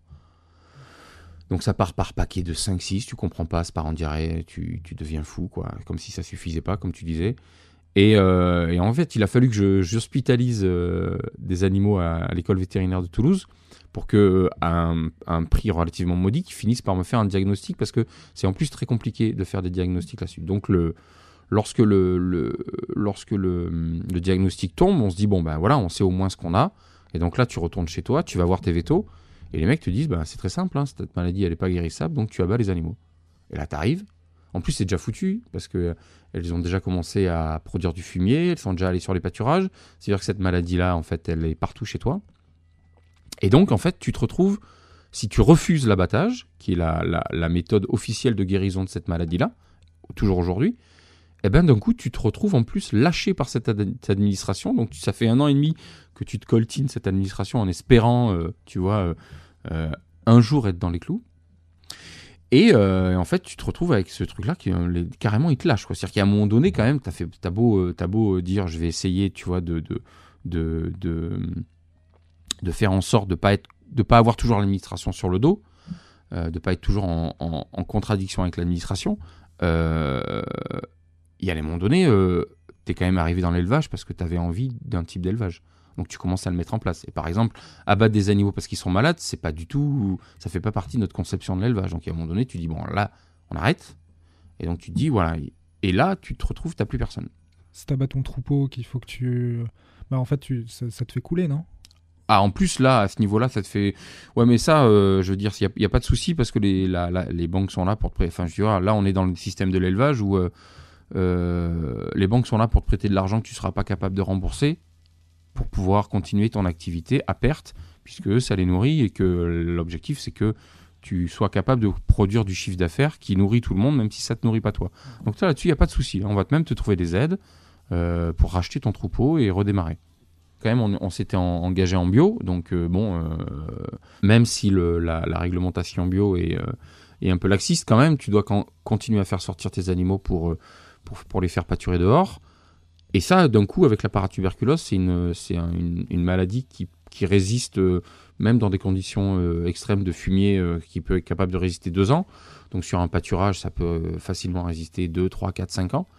Donc ça part par paquet de 5-6, tu comprends pas, ça part en diarrhée, tu, tu, deviens fou, quoi. Comme si ça suffisait pas, comme tu disais. Et, euh, en fait, il a fallu que j'hospitalise euh, des animaux à, l'école vétérinaire de Toulouse pour que, à un, prix relativement modique, ils finissent par me faire un diagnostic parce que c'est en plus très compliqué de faire des diagnostics là-dessus. Donc le, lorsque, le, lorsque le, diagnostic tombe, on se dit, bon ben voilà, on sait au moins ce qu'on a. Et donc là, tu retournes chez toi, tu vas voir tes vétos. Et les mecs te disent, bah, c'est très simple, hein, cette maladie, elle n'est pas guérissable, donc tu abats les animaux. Et là, t'arrives. En plus, c'est déjà foutu, parce que elles ont déjà commencé à produire du fumier, elles sont déjà allées sur les pâturages. C'est-à-dire que cette maladie-là, en fait, elle est partout chez toi. Et donc, en fait, tu te retrouves, si tu refuses l'abattage, qui est la, la, méthode officielle de guérison de cette maladie-là, toujours aujourd'hui, et eh ben d'un coup, tu te retrouves en plus lâché par cette, ad administration. Donc, ça fait un an et demi que tu te coltines cette administration en espérant, euh, tu vois, euh, euh, un jour être dans les clous. Et euh, en fait, tu te retrouves avec ce truc-là qui les, carrément il te lâche. C'est-à-dire qu'à un moment donné, quand même, t'as fait, as beau, as beau dire, je vais essayer, tu vois, de de, de, de, faire en sorte de pas pas avoir toujours l'administration sur le dos, euh, de pas être toujours en, contradiction avec l'administration. Euh, il y a des moments donnés, euh, tu es quand même arrivé dans l'élevage parce que tu avais envie d'un type d'élevage. Donc tu commences à le mettre en place. Et par exemple, abattre des animaux parce qu'ils sont malades, c'est pas du tout, ça fait pas partie de notre conception de l'élevage. Donc à un moment donné, tu dis bon là, on arrête. Et donc tu te dis voilà. Et là, tu te retrouves, t'as plus personne. Si t'abats ton troupeau, qu'il faut que tu, bah en fait, tu, ça, ça te fait couler, non? Ah, en plus, là, à ce niveau-là, ça te fait. Ouais, mais ça, euh, je veux dire, il n'y a, pas de souci parce que les, la- la- les banques sont là pour te prêter. Enfin, je veux dire, là, on est dans le système de l'élevage où euh, euh, les banques sont là pour te prêter de l'argent que tu ne seras pas capable de rembourser pour pouvoir continuer ton activité à perte, puisque ça les nourrit et que l'objectif, c'est que tu sois capable de produire du chiffre d'affaires qui nourrit tout le monde, même si ça ne te nourrit pas toi. Donc, là-dessus, il n'y a pas de souci. On va même te trouver des aides euh, pour racheter ton troupeau et redémarrer quand même, on, s'était en- engagé en bio, donc euh, bon, euh, même si la, réglementation bio est, un peu laxiste, quand même, tu dois continuer à faire sortir tes animaux pour, pour, pour les faire pâturer dehors. Et ça, d'un coup, avec la paratuberculose, c'est une, c'est un- une, maladie qui, qui résiste euh, même dans des conditions euh, extrêmes de fumier, euh, qui peut être capable de résister deux ans. Donc sur un pâturage, ça peut facilement résister 2, 3, 4, 5 ans.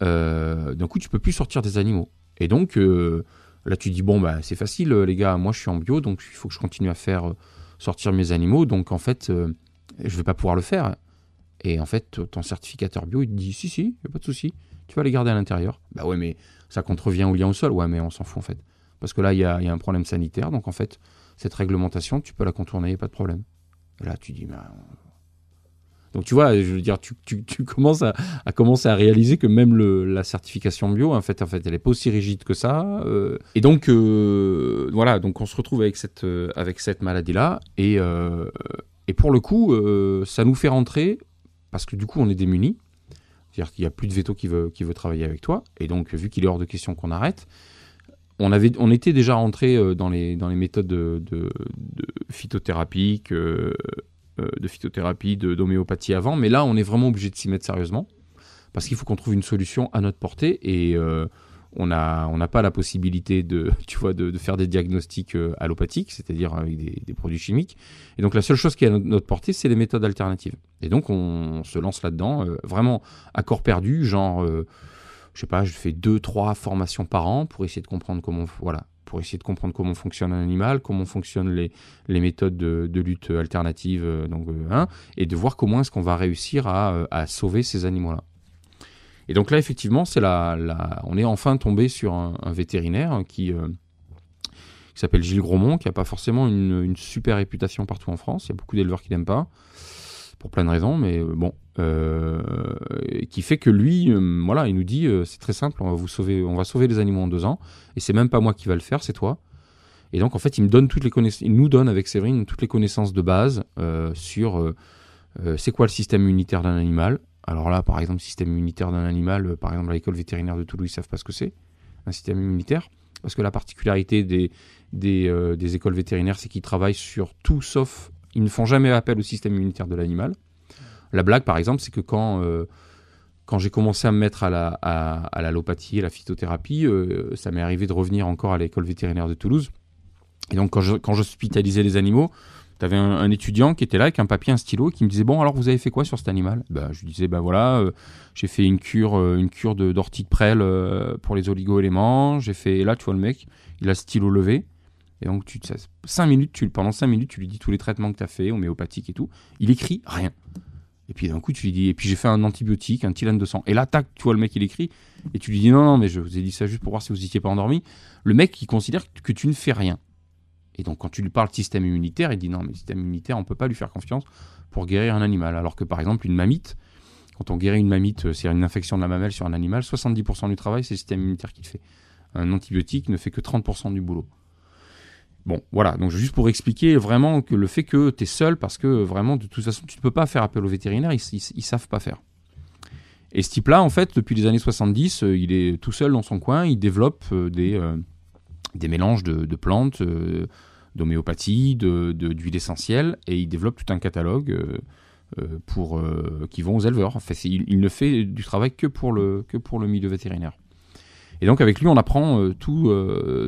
D'un coup, tu peux plus sortir des animaux. Et donc, là, tu dis, bon, bah, c'est facile, les gars, moi, je suis en bio, donc il faut que je continue à faire sortir mes animaux. Donc, en fait, je vais pas pouvoir le faire. Et en fait, ton certificateur bio, il te dit, si, si, y a pas de souci, tu vas les garder à l'intérieur. Bah ouais, mais ça contrevient au lien au sol. Ouais, mais on s'en fout, en fait. Parce que là, il y a, un problème sanitaire, donc en fait, cette réglementation, tu peux la contourner, pas de problème. Là, tu dis, bah, donc tu vois, je veux dire, tu, [LAUGHS] commences à, réaliser que même la certification bio, en fait, en fait, elle est pas aussi rigide que ça. euh. et donc euh, voilà, donc on se retrouve avec cette euh, maladie là, et et pour le coup, ça nous fait rentrer parce que du coup, on est démunis. C'est-à-dire qu'il n'y a plus de veto qui veut qui veut travailler avec toi, et donc vu qu'il est hors de question qu'on arrête. On, avait, on était déjà rentré euh, dans les, dans les méthodes de, de, phytothérapie, que, euh, de phytothérapie, d'homéopathie avant, mais là, on est vraiment obligé de s'y mettre sérieusement parce qu'il faut qu'on trouve une solution à notre portée et euh, on n'a pas la possibilité de, [LAUGHS] tu vois, de, faire des diagnostics euh, allopathiques, c'est-à-dire avec des, produits chimiques. Et donc la seule chose qui est à notre, portée, c'est les méthodes alternatives. Et donc on, se lance là-dedans, euh, vraiment à corps perdu, genre, euh, je sais pas, je fais deux, trois formations par an pour essayer de comprendre comment, voilà, pour essayer de comprendre comment fonctionne un animal, comment fonctionnent les, méthodes de, lutte alternative, euh, donc, et de voir comment est-ce qu'on va réussir à sauver ces animaux-là. Et donc là, effectivement, c'est la, la- on est enfin tombé sur un, vétérinaire qui, euh, qui s'appelle Gilles Grosmont, qui n'a pas forcément une, super réputation partout en France. Il y a beaucoup d'éleveurs qui l'aiment pas, pour plein de raisons, mais euh, bon. Euh, qui fait que lui, euh, voilà, il nous dit, c'est très simple, on va vous sauver, on va sauver les animaux en deux ans, et c'est même pas moi qui va le faire, c'est toi. Et donc, en fait, il me donne toutes les connaissances, il nous donne avec Séverine toutes les connaissances de base sur c'est quoi le système immunitaire d'un animal. Alors là, par exemple, système immunitaire d'un animal, euh, par exemple, à l'école vétérinaire de Toulouse, ils savent pas ce que c'est, un système immunitaire. Parce que la particularité des, euh, des écoles vétérinaires, c'est qu'ils travaillent sur tout sauf. Ils ne font jamais appel au système immunitaire de l'animal. La blague, par exemple, c'est que quand, euh, quand j'ai commencé à me mettre à la, à, à l'allopathie, à la phytothérapie, ça m'est arrivé de revenir encore à l'école vétérinaire de Toulouse. Et donc, quand je- quand j'hospitalisais les animaux, tu avais un, étudiant qui était là avec un papier, un stylo, qui me disait Bon, alors vous avez fait quoi sur cet animal? Bah, Je lui disais Ben voilà, euh, j'ai fait une cure, euh, une cure d'ortie de prêle euh, pour les oligo-éléments. J'ai fait. Et là, tu vois le mec, il a stylo levé. Et donc, tu, cinq minutes, tu, pendant 5 minutes, tu lui dis tous les traitements que tu as fait, homéopathique et tout. Il écrit rien. Et puis d'un coup, tu lui dis, et puis j'ai fait un antibiotique, un tylène de sang. Et là, tac, tu vois le mec, il écrit, et tu lui dis, non, non, mais je vous ai dit ça juste pour voir si vous n'étiez pas endormi. Le mec, il considère que tu ne fais rien. Et donc, quand tu lui parles système immunitaire, il dit, non, mais système immunitaire, on ne peut pas lui faire confiance pour guérir un animal. Alors que, par exemple, une mamite, quand on guérit une mamite, euh, c'est une infection de la mamelle sur un animal, 70% du travail, c'est le système immunitaire qui le fait. Un antibiotique ne fait que 30% du boulot. Bon, voilà, donc juste pour expliquer vraiment que le fait que tu es seul, parce que vraiment, de toute façon, tu ne peux pas faire appel aux vétérinaires, ils, ils savent pas faire. Et ce type-là, en fait, depuis les années 70, euh, il est tout seul dans son coin, il développe euh, des, des mélanges de, plantes, euh, d'homéopathie, de, de- d'huile essentielle, et il développe tout un catalogue euh, euh, pour, qui vont aux éleveurs. Il, ne fait du travail que pour le, que pour le milieu vétérinaire. Et donc avec lui, on apprend tout,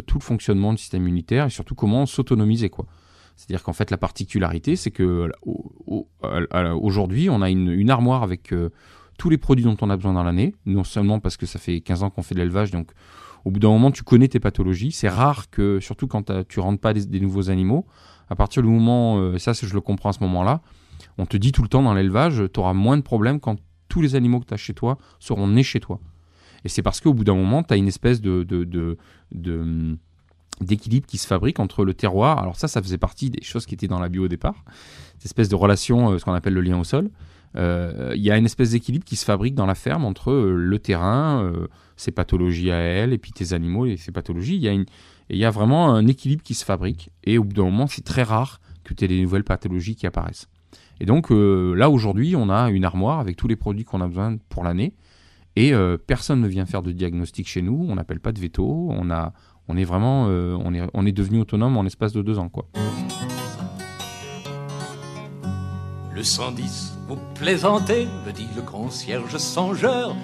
tout le fonctionnement du système immunitaire et surtout comment s'autonomiser. quoi. C'est-à-dire qu'en fait, la particularité, c'est que on a une, une armoire avec tous les produits dont on a besoin dans l'année, non seulement parce que ça fait 15 ans qu'on fait de l'élevage, donc au bout d'un moment, tu connais tes pathologies. C'est rare que, surtout quand tu rentres pas des, nouveaux animaux, à partir du moment, euh, ça je le comprends à ce moment-là, on te dit tout le temps dans l'élevage, tu auras moins de problèmes quand tous les animaux que tu as chez toi seront nés chez toi. Et c'est parce qu'au bout d'un moment, tu as une espèce de, de, d'équilibre qui se fabrique entre le terroir. Alors ça, ça faisait partie des choses qui étaient dans la bio au départ. Cette espèce de relation, euh, ce qu'on appelle le lien au sol. Euh, Il y a une espèce d'équilibre qui se fabrique dans la ferme entre euh, le terrain, euh, ses pathologies à elle, et puis tes animaux et ses pathologies. Il y a vraiment un équilibre qui se fabrique. Et au bout d'un moment, c'est très rare que tu aies des nouvelles pathologies qui apparaissent. Et donc là, aujourd'hui, on a une armoire avec tous les produits qu'on a besoin pour l'année. Et personne ne vient faire de diagnostic chez nous. On n'appelle pas de veto. On, est vraiment on est devenu autonome en l'espace de deux ans. Quoi. Le 110, vous plaisantez, me dit le concierge songeur.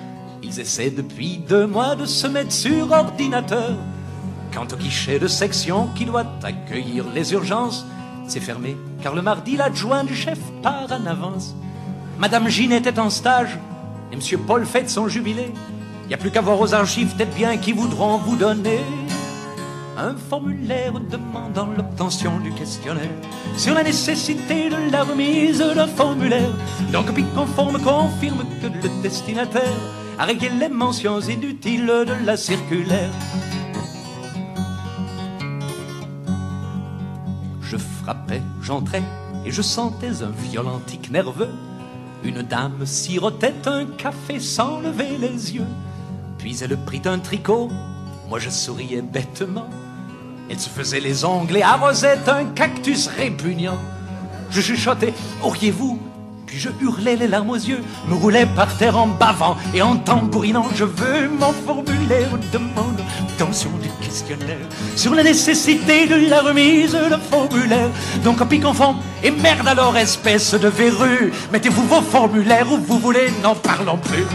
Ils essaient depuis deux mois de se mettre sur ordinateur. Quant au guichet de section qui doit accueillir les urgences, c'est fermé, car le mardi, l'adjoint du chef part en avance. Madame Ginette est en stage, et Monsieur Paul fête son jubilé. Y a plus qu'à voir aux archives, peut-être bien qui voudront vous donner un formulaire demandant l'obtention du questionnaire sur la nécessité de la remise d'un formulaire. Donc, copie conforme confirme que le destinataire a réglé les mentions inutiles de la circulaire. Je frappais, j'entrais, et je sentais un violent tic nerveux. Une dame sirotait un café sans lever les yeux. Puis elle prit un tricot, moi je souriais bêtement. Elle se faisait les ongles et arrosait un cactus répugnant. Je chuchotais, auriez-vous Puis je hurlais les larmes aux yeux, me roulais par terre en bavant et en tambourinant. Je veux mon formulaire, demande tension du questionnaire sur la nécessité de la remise de formulaire. Donc copie conforme et merde alors, espèce de verrue. Mettez-vous vos formulaires où vous voulez, n'en parlons plus.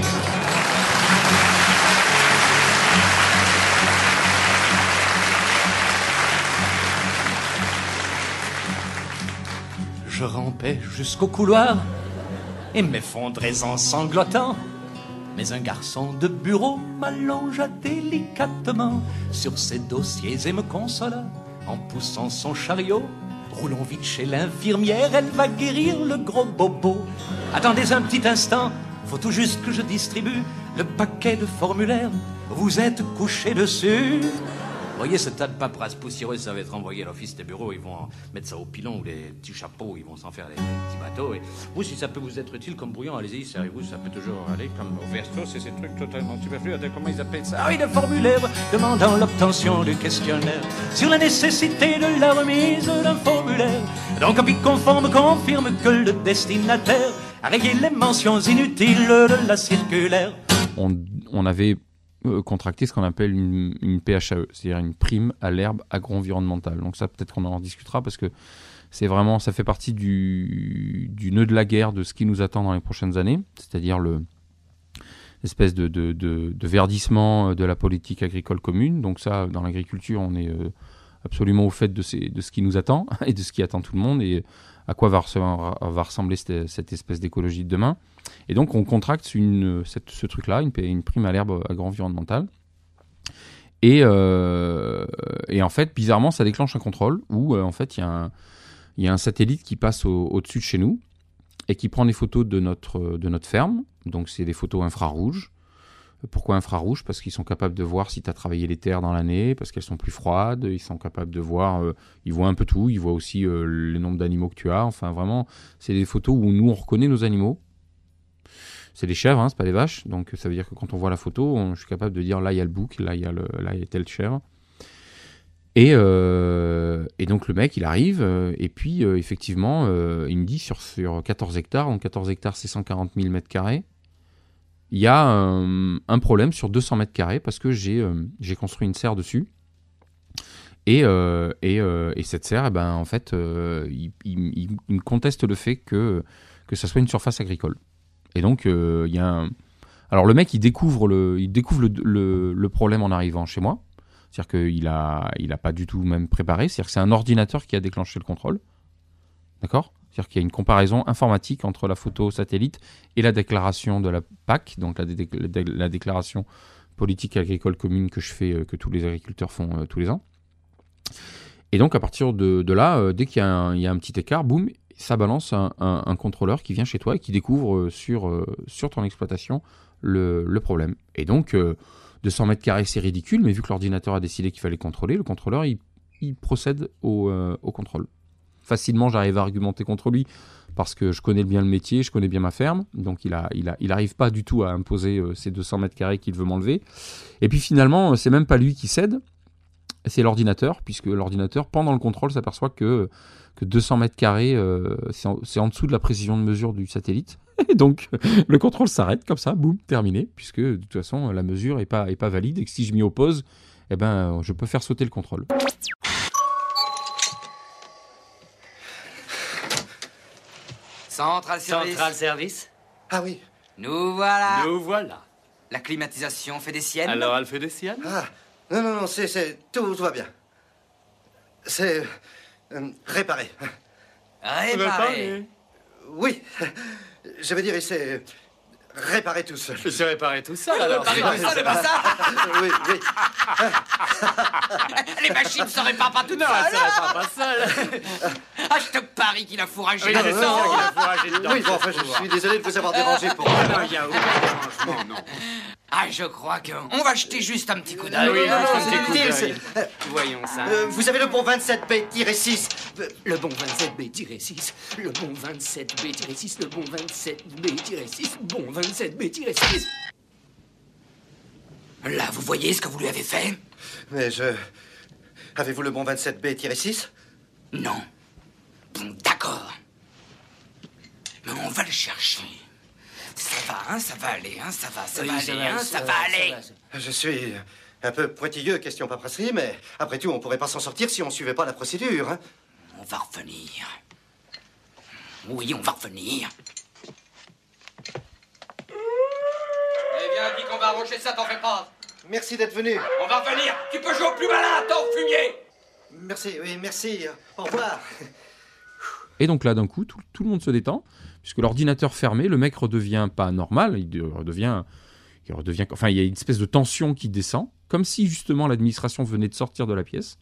Je rampais jusqu'au couloir et m'effondrais en sanglotant. Mais un garçon de bureau m'allongea délicatement sur ses dossiers et me consola en poussant son chariot. Roulons vite chez l'infirmière, elle va guérir le gros bobo. Attendez un petit instant, faut tout juste que je distribue le paquet de formulaires. Vous êtes couché dessus. Voyez ce tas de paperasse poussiéreuse, ça va être envoyé à l'office des bureaux. Ils vont mettre ça au pilon ou les petits chapeaux, ils vont s'en faire des petits bateaux. Et vous, si ça peut vous être utile comme brouillon, allez-y, servez-vous, ça peut toujours aller comme au verso, c'est ces trucs totalement superflus. Comment ils appellent ça Ah oui, le formulaire demandant l'obtention du questionnaire sur la nécessité de la remise d'un formulaire. Donc, copie conforme confirme que le destinataire a rayé les mentions inutiles de la circulaire. On avait euh, contracté ce qu'on appelle une, PHAE, c'est-à-dire une prime à l'herbe agro-environnementale. Donc ça, peut-être qu'on en discutera parce que c'est vraiment, ça fait partie du, nœud de la guerre de ce qui nous attend dans les prochaines années, c'est-à-dire le espèce de, verdissement de la politique agricole commune. Donc ça, dans l'agriculture, on est euh, absolument au fait de, ce qui nous attend [LAUGHS] et de ce qui attend tout le monde et à quoi va, ressembler, cette espèce d'écologie de demain. Et donc on contracte ce truc-là, une, prime à l'herbe agro-environnementale. Et, euh, et, en fait, bizarrement, ça déclenche un contrôle où euh, en fait il y, a un satellite qui passe au-dessus au de chez nous et qui prend des photos de notre, ferme. Donc c'est des photos infrarouges. Pourquoi infrarouge Parce qu'ils sont capables de voir si tu as travaillé les terres dans l'année, parce qu'elles sont plus froides, ils sont capables de voir, euh, ils voient un peu tout, ils voient aussi le nombre d'animaux que tu as, enfin vraiment, c'est des photos où nous on reconnaît nos animaux. C'est des chèvres, hein, c'est pas des vaches, donc ça veut dire que quand on voit la photo, je suis capable de dire là il y a le bouc, là il y a, le, y a telle chèvre. Et, euh, et, donc le mec, il arrive, euh, et puis euh, effectivement, il me dit sur, sur 14 hectares, donc 14 hectares c'est 140 000 mètres carrés, il y a un, problème sur 200 mètres carrés parce que j'ai construit une serre dessus. Et, et, et, cette serre, eh ben, en fait, il, me conteste le fait que ça soit une surface agricole. Et donc, il y a. Alors le mec, il découvre le, il découvre le, le, problème en arrivant chez moi. C'est-à-dire qu'il n'a il a pas du tout même préparé. C'est-à-dire que c'est un ordinateur qui a déclenché le contrôle. D'accord? C'est-à-dire qu'il y a une comparaison informatique entre la photo satellite et la déclaration de la PAC, donc la, dé la déclaration politique agricole commune que je fais, euh, que tous les agriculteurs font euh, tous les ans. Et donc à partir de, là, euh, dès qu'il y, y, a un petit écart, boum, ça balance un, contrôleur qui vient chez toi et qui découvre sur, sur ton exploitation le, problème. Et donc 200 mètres carrés, c'est ridicule, mais vu que l'ordinateur a décidé qu'il fallait contrôler, le contrôleur, il, procède au, euh, contrôle. Facilement, j'arrive à argumenter contre lui parce que je connais bien le métier, je connais bien ma ferme, donc il a, il arrive pas du tout à imposer euh, ces 200 mètres carrés qu'il veut m'enlever. Et puis finalement, euh, c'est même pas lui qui cède, c'est l'ordinateur, puisque l'ordinateur, pendant le contrôle, s'aperçoit que, que 200 mètres carrés, euh, c'est en, c'est en dessous de la précision de mesure du satellite. [LAUGHS] Et donc, [LAUGHS] le contrôle s'arrête comme ça, boum, terminé, puisque de toute façon, la mesure est pas, est pas valide, et que si je m'y oppose, eh ben, je peux faire sauter le contrôle. Central Service. Central Service Ah oui. Nous voilà. Nous voilà. La climatisation fait des siennes. Alors, elle fait des siennes? Ah, non, non, non, c'est, c'est, tout, tout va bien. C'est euh, réparé. Réparé. Oui, je veux dire, il s'est réparé tout seul. Il s'est réparé tout seul, alors. Réparé tout seul, c'est pas ça [LAUGHS] Oui, oui. [LAUGHS] Les machines se réparent pas toutes Non, seules. elle se répare pas seule. [LAUGHS] Ah, je te parie qu'il a fourragé Oui, là c'est dedans. qu'il a fourragé dedans. Oui, bon, enfin, je suis désolé de vous avoir dérangé pour... Ah non, il y a aucun dérangement, non. Ah, je crois qu'on va jeter juste un petit coup d'œil. oui, Non, non, juste un c'est petit coup inutile, d'œil. c'est- Voyons ça. Euh, vous avez le bon 27B-6 Le bon 27B-6, le bon 27B-6, le bon 27B-6, bon 27B-6. Là, vous voyez ce que vous lui avez fait? Mais je... Avez-vous le bon 27B-6 Non. Bon, d'accord. Mais on va le chercher. Ça va, hein, ça va aller, hein, ça va, ça Oui, va aller, va, hein, ça ça, va, va ça aller. va, Je suis un peu pointilleux, question paperasserie, mais après tout, on pourrait pas s'en sortir si on suivait pas la procédure. Hein. On va revenir. Oui, on va revenir. Eh bien, dis qu'on va arranger ça, t'en fais pas. Merci d'être venu. On va revenir. Tu peux jouer au plus malin, attends, fumier. Merci, oui, merci. Au revoir. Et donc là, d'un coup, tout, tout le monde se détend, puisque l'ordinateur fermé, le mec redevient pas normal, il de- redevient, il redevient, enfin, il y a une espèce de tension qui descend, comme si justement l'administration venait de sortir de la pièce,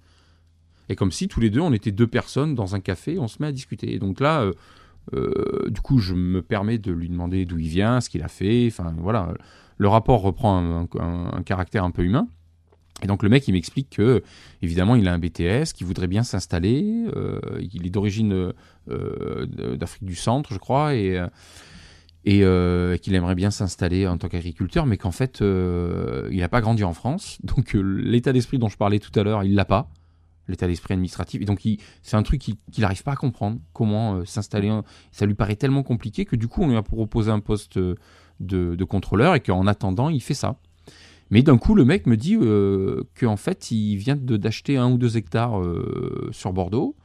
et comme si tous les deux, on était deux personnes dans un café, on se met à discuter. Et donc là, euh, euh, du coup, je me permets de lui demander d'où il vient, ce qu'il a fait, enfin voilà, le rapport reprend un caractère un peu humain. Et donc le mec, il m'explique que, évidemment, il a un BTS, qu'il voudrait bien s'installer, euh, il est d'origine euh, d'Afrique du Centre, je crois, et, euh, euh, qu'il aimerait bien s'installer en tant qu'agriculteur, mais qu'en fait, il n'a pas grandi en France. [LAUGHS] Donc l'état d'esprit dont je parlais tout à l'heure, il l'a pas, l'état d'esprit administratif. Et donc c'est un truc qu'il n'arrive pas à comprendre, comment s'installer. Ça lui paraît tellement compliqué que du coup, on lui a proposé un poste de contrôleur et qu'en attendant, il fait ça. Mais d'un coup, le mec me dit euh, qu'en fait, il vient d'acheter un ou deux hectares euh, sur Bordeaux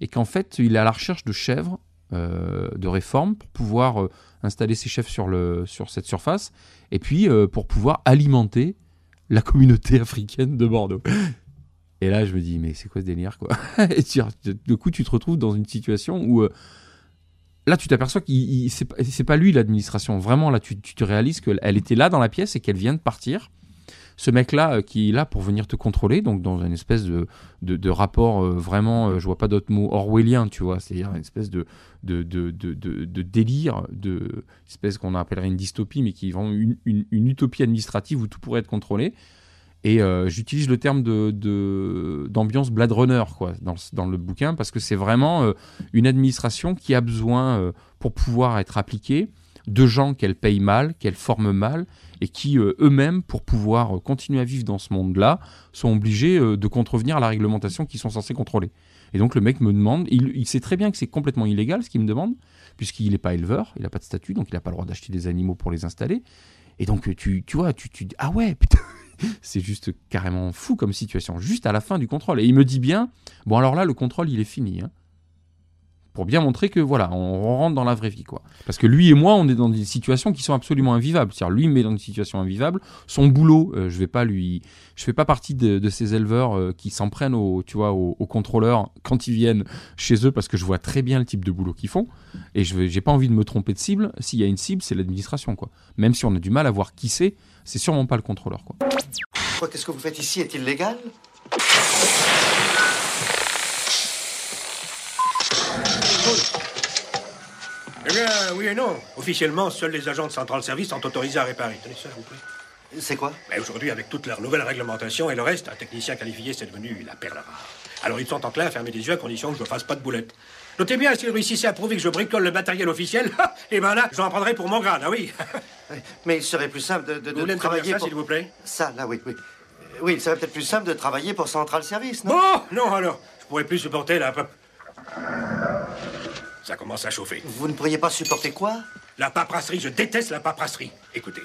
et qu'en fait, il est à la recherche de chèvres, euh, de réformes pour pouvoir euh, installer ses chèvres sur, le, sur cette surface et puis pour pouvoir alimenter la communauté [LAUGHS] africaine de Bordeaux. Et là, je me dis, mais c'est quoi ce délire, quoi? [LAUGHS] Et Du coup, tu te retrouves dans une situation où là, tu t'aperçois pas, c'est pas lui l'administration. Vraiment, là, tu, tu te réalises qu'elle était là dans la pièce et qu'elle vient de partir. Ce mec-là euh, qui est là pour venir te contrôler, donc dans une espèce de, de, rapport euh, vraiment, euh, je vois pas d'autre mot, orwellien, tu vois, c'est-à-dire une espèce de, de, de, de, délire, de espèce qu'on appellerait une dystopie, mais qui est vraiment une, une, utopie administrative où tout pourrait être contrôlé. Et j'utilise le terme de, d'ambiance Blade Runner quoi, dans, dans le bouquin parce que c'est vraiment une administration qui a besoin, pour pouvoir être appliquée, de gens qu'elle paye mal, qu'elle forme mal et qui euh, eux-mêmes, pour pouvoir euh, continuer à vivre dans ce monde-là, sont obligés euh, de contrevenir à la réglementation qu'ils sont censés contrôler. Et donc le mec me demande, il, sait très bien que c'est complètement illégal ce qu'il me demande, puisqu'il n'est pas éleveur, il n'a pas de statut, donc il n'a pas le droit d'acheter des animaux pour les installer. Et donc tu, tu vois, tu, tu ah ouais, putain, [LAUGHS] c'est juste carrément fou comme situation, juste à la fin du contrôle. Et il me dit bien, bon alors là, le contrôle, il est fini. hein. Pour bien montrer que voilà, on rentre dans la vraie vie, quoi. Parce que lui et moi, on est dans des situations qui sont absolument invivables. C'est-à-dire, lui met dans une situation invivable. Son boulot, euh, je vais pas lui, je fais pas partie de, ces éleveurs euh, qui s'en prennent aux, tu vois, aux, contrôleurs quand ils viennent chez eux, parce que je vois très bien le type de boulot qu'ils font. Et je j'ai pas envie de me tromper de cible. S'il y a une cible, c'est l'administration, quoi. Même si on a du mal à voir qui c'est, c'est sûrement pas le contrôleur, quoi. Qu'est-ce que vous faites ici? Est illégal Eh bien, oui et non. Officiellement, seuls les agents de Central Service sont autorisés à réparer. Tenez ça, s'il vous plaît. C'est quoi? Mais aujourd'hui, avec toute leur nouvelle réglementation et le reste, un technicien qualifié, c'est devenu la perle rare. Alors ils sont enclins à fermer les yeux à condition que je ne fasse pas de boulettes. Notez bien, s'ils réussissaient à prouver que je bricole le matériel officiel, [LAUGHS] et ben là, j'en prendrai pour mon grade, ah oui. [LAUGHS] Mais il serait plus simple de, de- de Vous me travailler ça, pour... s'il vous plaît? Ça, là, oui, oui. Oui, il serait peut-être plus simple de travailler pour Central Service, non? Bon, non alors, je pourrais plus supporter la... pap- Ça commence à chauffer. Vous ne pourriez pas supporter quoi? La paperasserie, je déteste la paperasserie. Écoutez,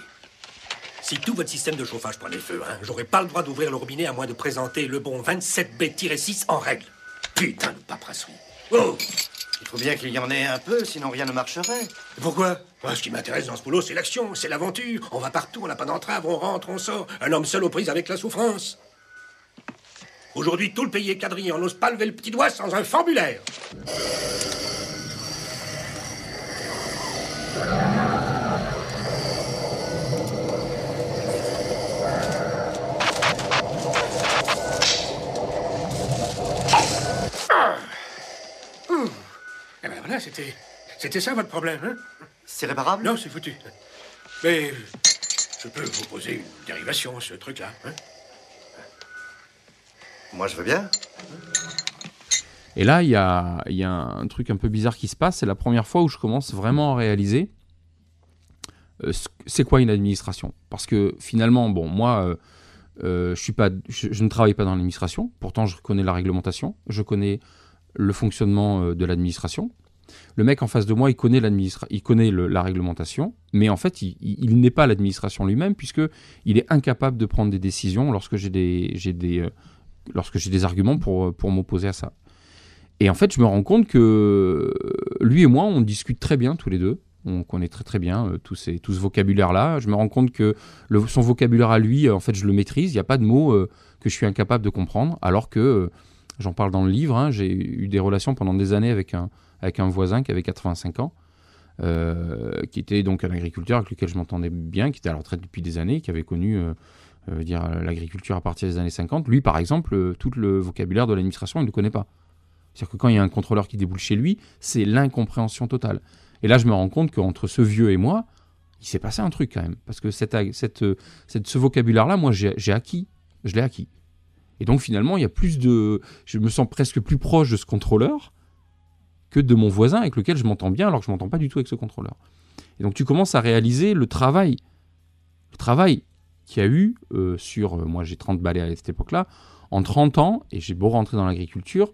si tout votre système de chauffage prenait feu, hein, j'aurais pas le droit d'ouvrir le robinet à moins de présenter le bon 27B-6 en règle. Putain de paperasserie. Oh Il faut bien qu'il y en ait un peu, sinon rien ne marcherait. Pourquoi? Moi, Ce qui m'intéresse dans ce boulot, c'est l'action, c'est l'aventure. On va partout, on n'a pas d'entrave, on rentre, on sort. Un homme seul aux prises avec la souffrance. Aujourd'hui, tout le pays est quadrillé. On n'ose pas lever le petit doigt sans un formulaire. Ah. Ouh. Eh ben voilà, c'était. C'était ça votre problème, hein? C'est réparable Non, c'est foutu. Mais je peux vous poser une dérivation, ce truc-là. Hein? Moi, je veux bien. Et là, il y a, un truc un peu bizarre qui se passe. C'est la première fois où je commence vraiment à réaliser euh, ce- c'est quoi une administration? Parce que finalement, bon, moi, euh, euh, je, ne travaille pas dans l'administration. Pourtant, je connais la réglementation. Je connais le fonctionnement de l'administration. Le mec en face de moi, il connaît, il connaît la réglementation, mais en fait, il, n'est pas l'administration lui-même, puisque il est incapable de prendre des décisions lorsque j'ai des, des, euh, des arguments pour m'opposer à ça. Et en fait, je me rends compte que euh, lui et moi, on discute très bien tous les deux. On connaît très très bien euh, tout ce vocabulaire-là. Je me rends compte que son vocabulaire à lui, euh, en fait, je le maîtrise. Il n'y a pas de mots que je suis incapable de comprendre. Alors que, j'en parle dans le livre, hein, j'ai eu des relations pendant des années avec un, avec un voisin qui avait 85 ans, qui était donc un agriculteur avec lequel je m'entendais bien, qui était à la retraite depuis des années, qui avait connu dire l'agriculture à partir des années 50. Lui, par exemple, tout le vocabulaire de l'administration, il ne le connaît pas. C'est-à-dire que quand il y a un contrôleur qui déboule chez lui, c'est l'incompréhension totale. Et là, je me rends compte qu'entre ce vieux et moi, il s'est passé un truc quand même. Parce que cette, cette, ce vocabulaire-là, moi, j'ai acquis. Je l'ai acquis. Et donc, finalement, il y a plus de. Je me sens presque plus proche de ce contrôleur que de mon voisin avec lequel je m'entends bien, alors que je m'entends pas du tout avec ce contrôleur. Et donc, tu commences à réaliser le travail. Le travail qu'il y a eu euh, sur. euh, moi, j'ai 30 balais à cette époque-là. En 30 ans, et j'ai beau rentrer dans l'agriculture,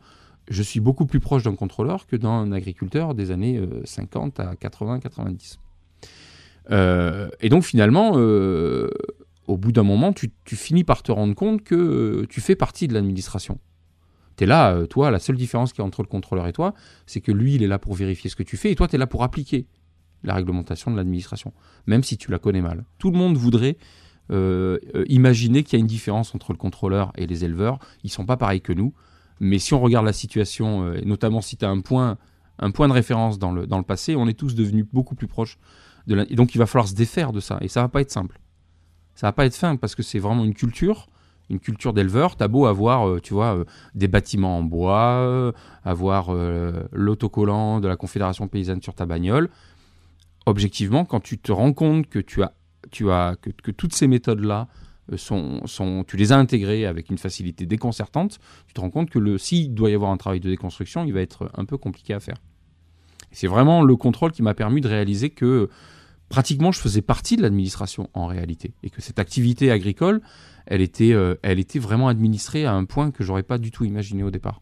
je suis beaucoup plus proche d'un contrôleur que d'un agriculteur des années euh, 50 à 80, 90. Euh, et donc finalement, euh, au bout d'un moment, tu, finis par te rendre compte que euh, tu fais partie de l'administration. Tu es là, euh, toi, la seule différence qu'il y a entre le contrôleur et toi, c'est que lui, il est là pour vérifier ce que tu fais, et toi, tu es là pour appliquer la réglementation de l'administration, même si tu la connais mal. Tout le monde voudrait euh, euh, imaginer qu'il y a une différence entre le contrôleur et les éleveurs. Ils sont pas pareils que nous. Mais si on regarde la situation, euh, et notamment si tu as un point, un point de référence dans le, dans le passé, on est tous devenus beaucoup plus proches de la... Et donc il va falloir se défaire de ça. Et ça va pas être simple. Ça va pas être simple parce que c'est vraiment une culture, une culture d'éleveur. T'as beau avoir, euh, tu vois, euh, des bâtiments en bois, avoir l'autocollant de la Confédération paysanne sur ta bagnole. Objectivement, quand tu te rends compte que tu as, tu as, que, toutes ces méthodes-là sont, tu les as intégrées avec une facilité déconcertante, tu te rends compte que s'il doit y avoir un travail de déconstruction, il va être un peu compliqué à faire. C'est vraiment le contrôle qui m'a permis de réaliser que pratiquement je faisais partie de l'administration en réalité et que cette activité agricole, elle était, euh, elle était vraiment administrée à un point que j'aurais pas du tout imaginé au départ.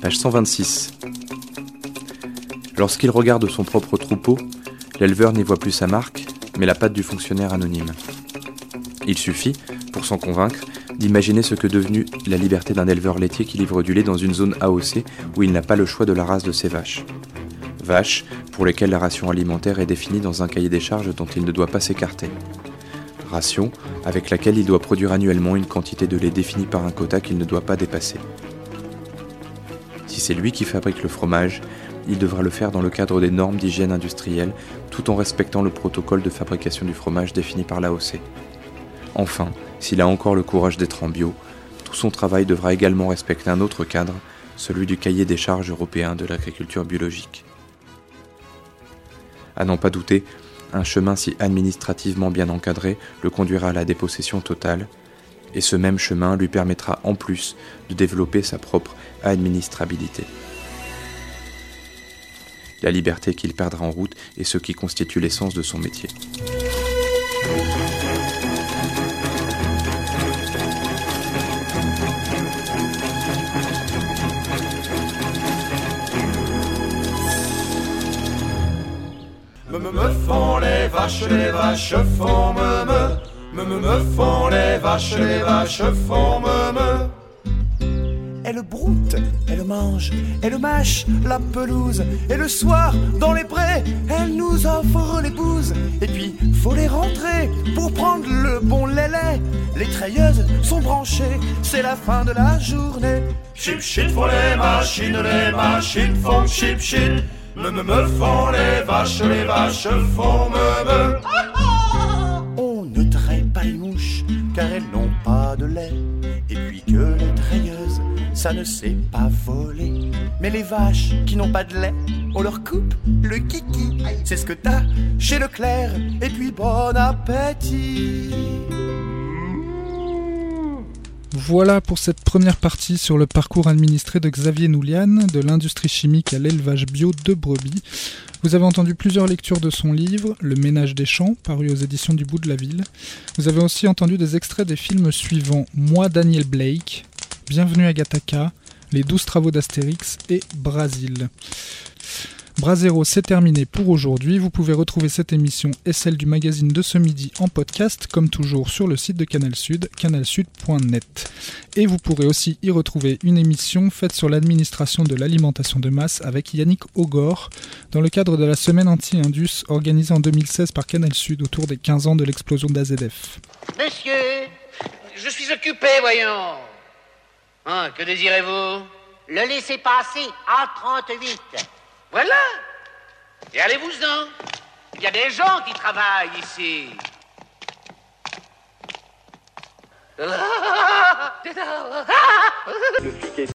Page 126. Lorsqu'il regarde son propre troupeau, l'éleveur n'y voit plus sa marque, mais la patte du fonctionnaire anonyme. Il suffit, pour s'en convaincre, d'imaginer ce que devenue la liberté d'un éleveur laitier qui livre du lait dans une zone AOC où il n'a pas le choix de la race de ses vaches. Vaches pour lesquelles la ration alimentaire est définie dans un cahier des charges dont il ne doit pas s'écarter. Ration avec laquelle il doit produire annuellement une quantité de lait définie par un quota qu'il ne doit pas dépasser. Si c'est lui qui fabrique le fromage, il devra le faire dans le cadre des normes d'hygiène industrielle, tout en respectant le protocole de fabrication du fromage défini par l'AOC. Enfin, s'il a encore le courage d'être en bio, tout son travail devra également respecter un autre cadre, celui du cahier des charges européen de l'agriculture biologique. À n'en pas douter, un chemin si administrativement bien encadré le conduira à la dépossession totale, et ce même chemin lui permettra en plus de développer sa propre administrabilité. La liberté qu'il perdra en route est ce qui constitue l'essence de son métier. Me me me font les vaches, les vaches font me me. Me me me font les vaches, les vaches font me me. Elle broute, elle mange, elle mâche la pelouse. Et le soir, dans les prés, elle nous offre l'épouse. Et puis, faut les rentrer pour prendre le bon lait. Les treilleuses sont branchées, c'est la fin de la journée. Chip shit font les machines, les machines font chip shit. Me me me font les vaches, les vaches font me me. Ça ne sait pas voler. Mais les vaches qui n'ont pas de lait, on leur coupe le kiki. C'est ce que t'as chez Leclerc. Et puis bon appétit. Voilà pour cette première partie sur le parcours administré de Xavier Noulian, de l'industrie chimique à l'élevage bio de brebis. Vous avez entendu plusieurs lectures de son livre, Le ménage des champs, paru aux éditions du bout de la ville. Vous avez aussi entendu des extraits des films suivants Moi Daniel Blake, Bienvenue à Gataka, Les douze travaux d'Astérix et Brasil. Brasero, c'est terminé pour aujourd'hui. Vous pouvez retrouver cette émission et celle du magazine de ce midi en podcast, comme toujours sur le site de Canal Sud, canalsud.net. Et vous pourrez aussi y retrouver une émission faite sur l'administration de l'alimentation de masse avec Yannick Ogor, dans le cadre de la semaine anti-indus organisée en 2016 par Canal Sud autour des 15 ans de l'explosion d'AZF. Monsieur, je suis occupé, voyons. Hein, que désirez-vous? Le laisser passer à 38. Voilà. Et allez-vous-en. Il y a des gens qui travaillent ici. [LAUGHS] Simplement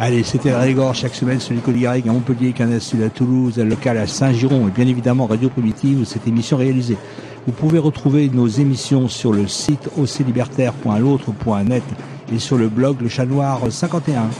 Allez, c'était Régor chaque semaine sur Nicolas Garrigue à Montpellier, Canal Sud à Toulouse, à local à Saint-Giron et bien évidemment Radio Primitive où cette émission est réalisée. Vous pouvez retrouver nos émissions sur le site oclibertaire.l'autre.net et sur le blog Le Chat Noir 51.